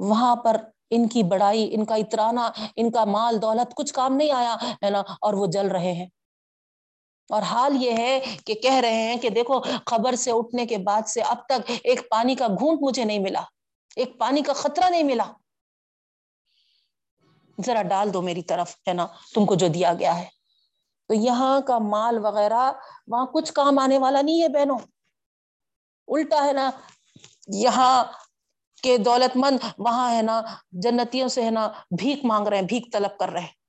Speaker 1: وہاں پر ان کی بڑائی، ان کا اترانا، ان کا مال، دولت، کچھ کام نہیں آیا، ہے نا، اور وہ جل رہے ہیں۔ اور حال یہ ہے کہ کہہ رہے ہیں کہ دیکھو خبر سے اٹھنے کے بعد سے اب تک ایک پانی کا گھونٹ مجھے نہیں ملا، ایک پانی کا خطرہ نہیں ملا۔ ذرا ڈال دو میری طرف، ہے نا، تم کو جو دیا گیا ہے۔ تو یہاں کا مال وغیرہ وہاں کچھ کام آنے والا نہیں ہے بہنوں۔ الٹا ہے نا، یہاں کے دولت مند وہاں ہے نا، جنتیوں سے ہے نا، بھیک مانگ رہے ہیں، بھیک طلب کر رہے ہیں۔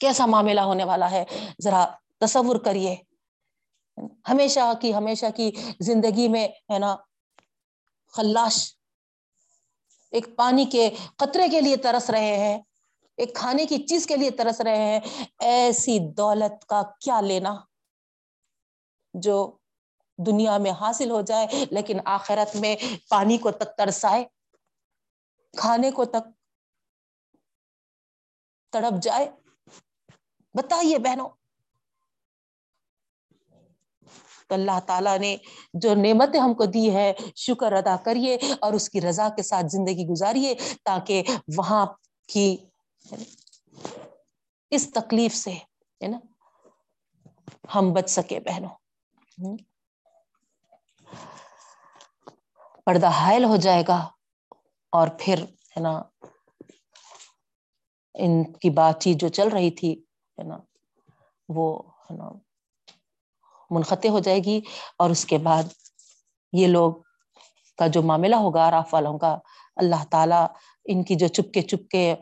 Speaker 1: کیسا معاملہ ہونے والا ہے؟ ذرا تصور کریے۔ ہمیشہ کی ہمیشہ کی زندگی میں ہے نا خلاش ایک پانی کے قطرے کے لیے ترس رہے ہیں، ایک کھانے کی چیز کے لیے ترس رہے ہیں۔ ایسی دولت کا کیا لینا؟ جو دنیا میں حاصل ہو جائے لیکن آخرت میں پانی کو تک ترسائے، کھانے کو تک تڑپ جائے۔ بتائیے بہنوں۔ تو اللہ تعالیٰ نے جو نعمتیں ہم کو دی ہے، شکر ادا کریے اور اس کی رضا کے ساتھ زندگی گزاریے تاکہ وہاں کی اس تکلیف سے، ہے نا، ہم بچ سکے بہنوں۔ پردہ حائل ہو جائے گا اور پھر، ہے نا، ان کی بات چیت جو چل رہی تھی ہے نا، وہ ہے نا منقطع ہو جائے گی۔ اور اس کے بعد یہ لوگ کا جو معاملہ ہوگا آراف والوں کا، اللہ تعالیٰ ان کی جو چپکے چپکے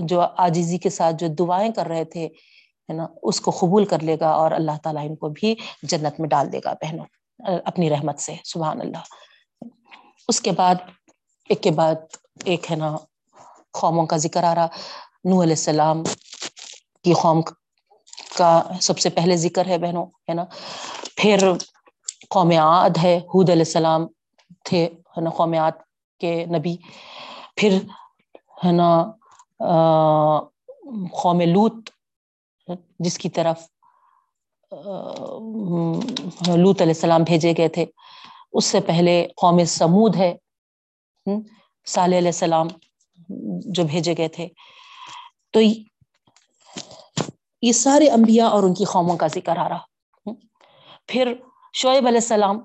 Speaker 1: جو آجزی کے ساتھ جو دعائیں کر رہے تھے، ہے نا، اس کو قبول کر لے گا اور اللہ تعالیٰ ان کو بھی جنت میں ڈال دے گا بہنوں، اپنی رحمت سے، سبحان اللہ۔ اس کے بعد، ایک کے بعد ایک ہے نا، قوموں کا ذکر آ رہا۔ نو علیہ السلام کی قوم کا سب سے پہلے ذکر ہے بہنوں، ہے نا؟ پھر قوم عاد ہے، حود علیہ السلام تھے، ہے نا؟ قوم عاد کے نبی۔ پھر، ہے نا قوم لوت جس کی طرف لوت علیہ السلام بھیجے گئے تھے۔ اس سے پہلے قوم سمود ہے صالح علیہ السلام جو بھیجے گئے تھے۔ تو یہ سارے انبیاء اور ان کی قوموں کا ذکر آ رہا۔ پھر شعیب علیہ السلام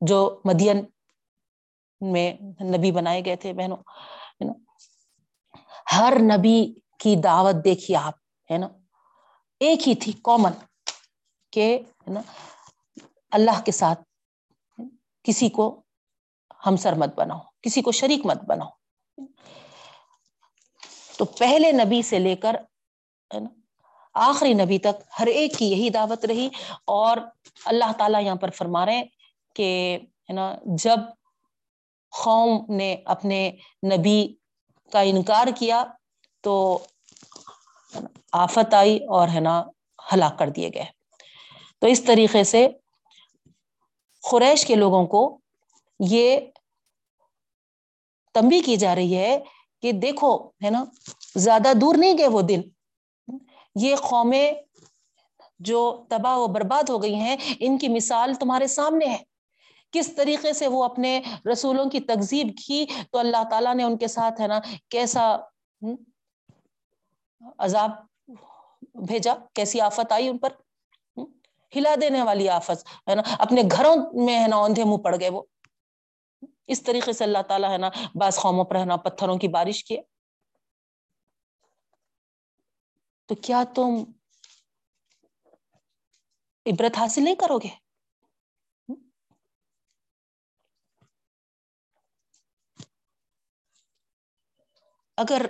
Speaker 1: جو مدین میں نبی بنائے گئے تھے، بہنوں ہر نبی کی دعوت دیکھیے آپ، ہے نا؟ ایک ہی تھی کامن کہ نا؟ اللہ کے ساتھ کسی کو ہمسر مت بناؤ، کسی کو شریک مت بناؤ۔ تو پہلے نبی سے لے کر آخری نبی تک ہر ایک کی یہی دعوت رہی اور اللہ تعالیٰ یہاں پر فرما رہے کہ، ہے نا، جب قوم نے اپنے نبی کا انکار کیا تو آفت آئی اور، ہے نا، ہلاک کر دیے گئے۔ تو اس طریقے سے قریش کے لوگوں کو یہ تمبی کی جا رہی ہے کہ دیکھو، ہے نا، زیادہ دور نہیں گئے وہ دن۔ یہ قومیں جو تباہ و برباد ہو گئی ہیں، ان کی مثال تمہارے سامنے ہے۔ کس طریقے سے وہ اپنے رسولوں کی تقزیب کی تو اللہ تعالیٰ نے ان کے ساتھ، ہے نا، کیسا عذاب بھیجا، کیسی آفت آئی ان پر؟ ہلا دینے والی آفت، ہے نا، اپنے گھروں میں، ہے نا، اوندھے منہ پڑ گئے وہ۔ اس طریقے سے اللہ تعالیٰ، ہے نا، بعض قوموں پر، ہے نا، پتھروں کی بارش کیے۔ تو کیا تم عبرت حاصل نہیں کرو گے؟ اگر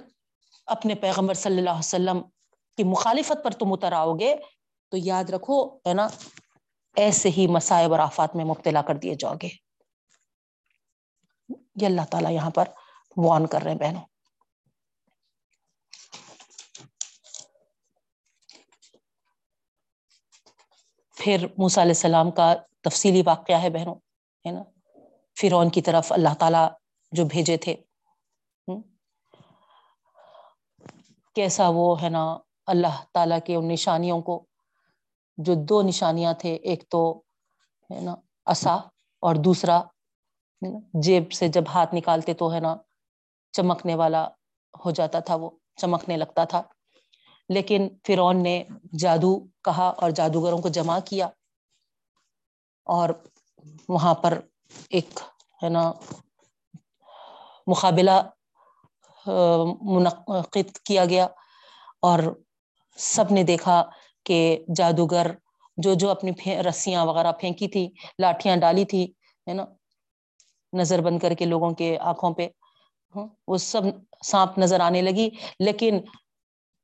Speaker 1: اپنے پیغمبر صلی اللہ علیہ وسلم کی مخالفت پر تم اتر آؤ گے، تو یاد رکھو، ہے نا، ایسے ہی مسائب اور آفات میں مبتلا کر دیے جاؤ گے۔ یہ اللہ تعالیٰ یہاں پر وان کر رہے ہیں بہنوں۔ پھر موسا علیہ السلام کا تفصیلی واقعہ ہے بہنوں، ہے نا؟ فرعون کی طرف اللہ تعالیٰ جو بھیجے تھے۔ کیسا وہ، ہے نا، اللہ تعالیٰ کے ان نشانیوں کو، جو دو نشانیاں تھے، ایک تو، ہے نا اصا اور دوسرا جیب سے جب ہاتھ نکالتے تو، ہے نا، چمکنے والا ہو جاتا تھا وہ، چمکنے لگتا تھا۔ لیکن فرعون نے جادو کہا اور جادوگروں کو جمع کیا اور وہاں پر ایک ہے نا مقابلہ منعقد کیا گیا اور سب نے دیکھا کہ جادوگر جو جو اپنی رسیاں وغیرہ پھینکی تھی لاٹیاں ڈالی تھی، ہے نا، نظر بند کر کے لوگوں کے آنکھوں پہ ہاں، وہ سب سانپ نظر آنے لگی، لیکن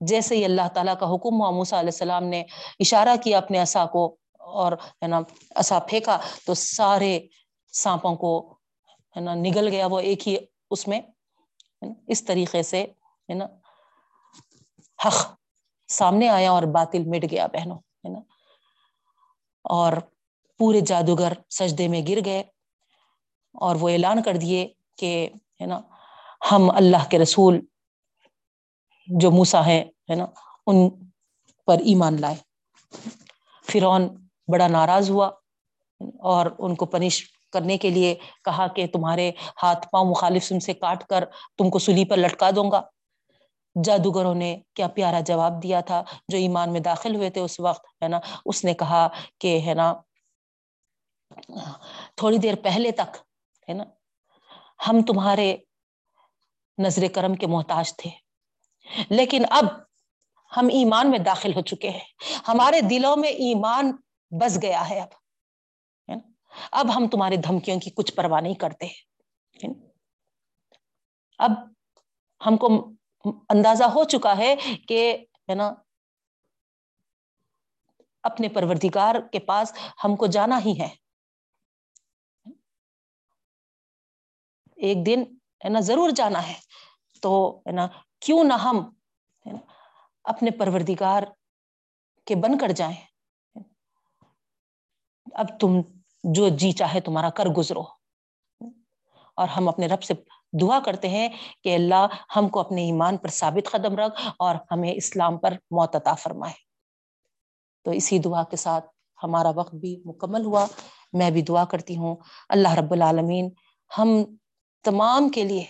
Speaker 1: جیسے ہی اللہ تعالیٰ کا حکم ہوا موسا علیہ السلام نے اشارہ کیا اپنے اصا کو اور، ہے نا اصا پھینکا تو سارے سانپوں کو، ہے نا، نگل گیا وہ ایک ہی اس میں اس طریقے سے، ہے نا، حق سامنے آیا اور باطل مٹ گیا بہنوں، ہے نا، اور پورے جادوگر سجدے میں گر گئے اور وہ اعلان کر دیے کہ، ہے نا، ہم اللہ کے رسول جو موسا ہے ہے نا، ان پر ایمان لائے۔ فرعون بڑا ناراض ہوا اور ان کو پنش کرنے کے لیے کہا کہ تمہارے ہاتھ پاؤں مخالف سم سے کاٹ کر تم کو سلی پر لٹکا دوں گا۔ جادوگروں نے کیا پیارا جواب دیا تھا جو ایمان میں داخل ہوئے تھے اس وقت، ہے نا، اس نے کہا کہ، ہے نا، تھوڑی دیر پہلے تک، ہے نا، ہم تمہارے نظر کرم کے محتاج تھے۔ لیکن اب ہم ایمان میں داخل ہو چکے ہیں۔ ہمارے دلوں میں ایمان بس گیا ہے اب۔ اب ہم تمہارے دھمکیوں کی کچھ پرواہ نہیں کرتے۔ اب ہم کو اندازہ ہو چکا ہے کہ، ہے نا، اپنے پروردگار کے پاس ہم کو جانا ہی ہے۔ ایک دن، ہے نا، ضرور جانا ہے۔ تو، ہے نا کیوں نہ ہم اپنے پروردگار کے بن کر جائیں۔ اب تم جو جی چاہے تمہارا کر گزرو۔ اور ہم اپنے رب سے دعا کرتے ہیں کہ اللہ ہم کو اپنے ایمان پر ثابت قدم رکھ اور ہمیں اسلام پر عطا فرمائے۔ تو اسی دعا کے ساتھ ہمارا وقت بھی مکمل ہوا۔ میں بھی دعا کرتی ہوں۔ اللہ رب العالمین ہم تمام کے لیے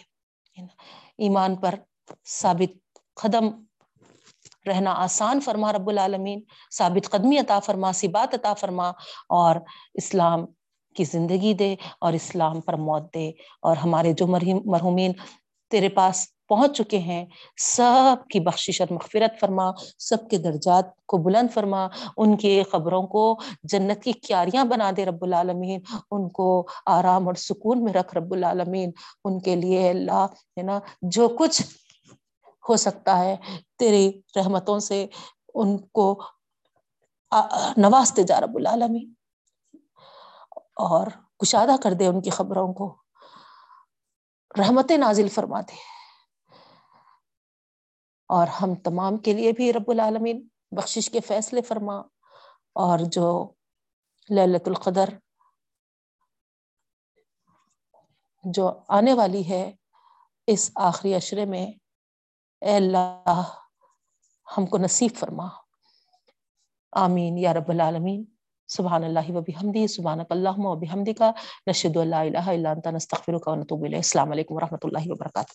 Speaker 1: ایمان پر ثابت قدم رہنا آسان فرما رب العالمین، ثابت قدمی عطا فرما سی بات عطا فرما اور اسلام کی زندگی دے اور اسلام پر موت دے اور ہمارے جو مرحومین تیرے پاس پہنچ چکے ہیں، سب کی بخشش اور مغفرت فرما، سب کے درجات کو بلند فرما، ان کی خبروں کو جنت کی کیاریاں بنا دے رب العالمین، ان کو آرام اور سکون میں رکھ رب العالمین، ان کے لیے اللہ ہے نا، جو کچھ ہو سکتا ہے۔ تیری رحمتوں سے ان کو نوازتے جا رب العالمین۔ اور کشادہ کر دے ان کی خبروں کو۔ رحمت نازل فرما دے۔ اور ہم تمام کے لیے بھی رب العالمین بخشش کے فیصلے فرما۔ اور جو للت القدر، جو آنے والی ہے اس آخری اشرے میں اے اللہ، ہم کو نصیب فرما۔ آمین، یا رب العالمین۔ سبحان اللہ و بحمدی سبحانک اللہم و بحمدی کا نشد اللہ الہ الا انتا نستغفرک و نتوب السلام علیکم و رحمۃ اللہ وبرکاتہ۔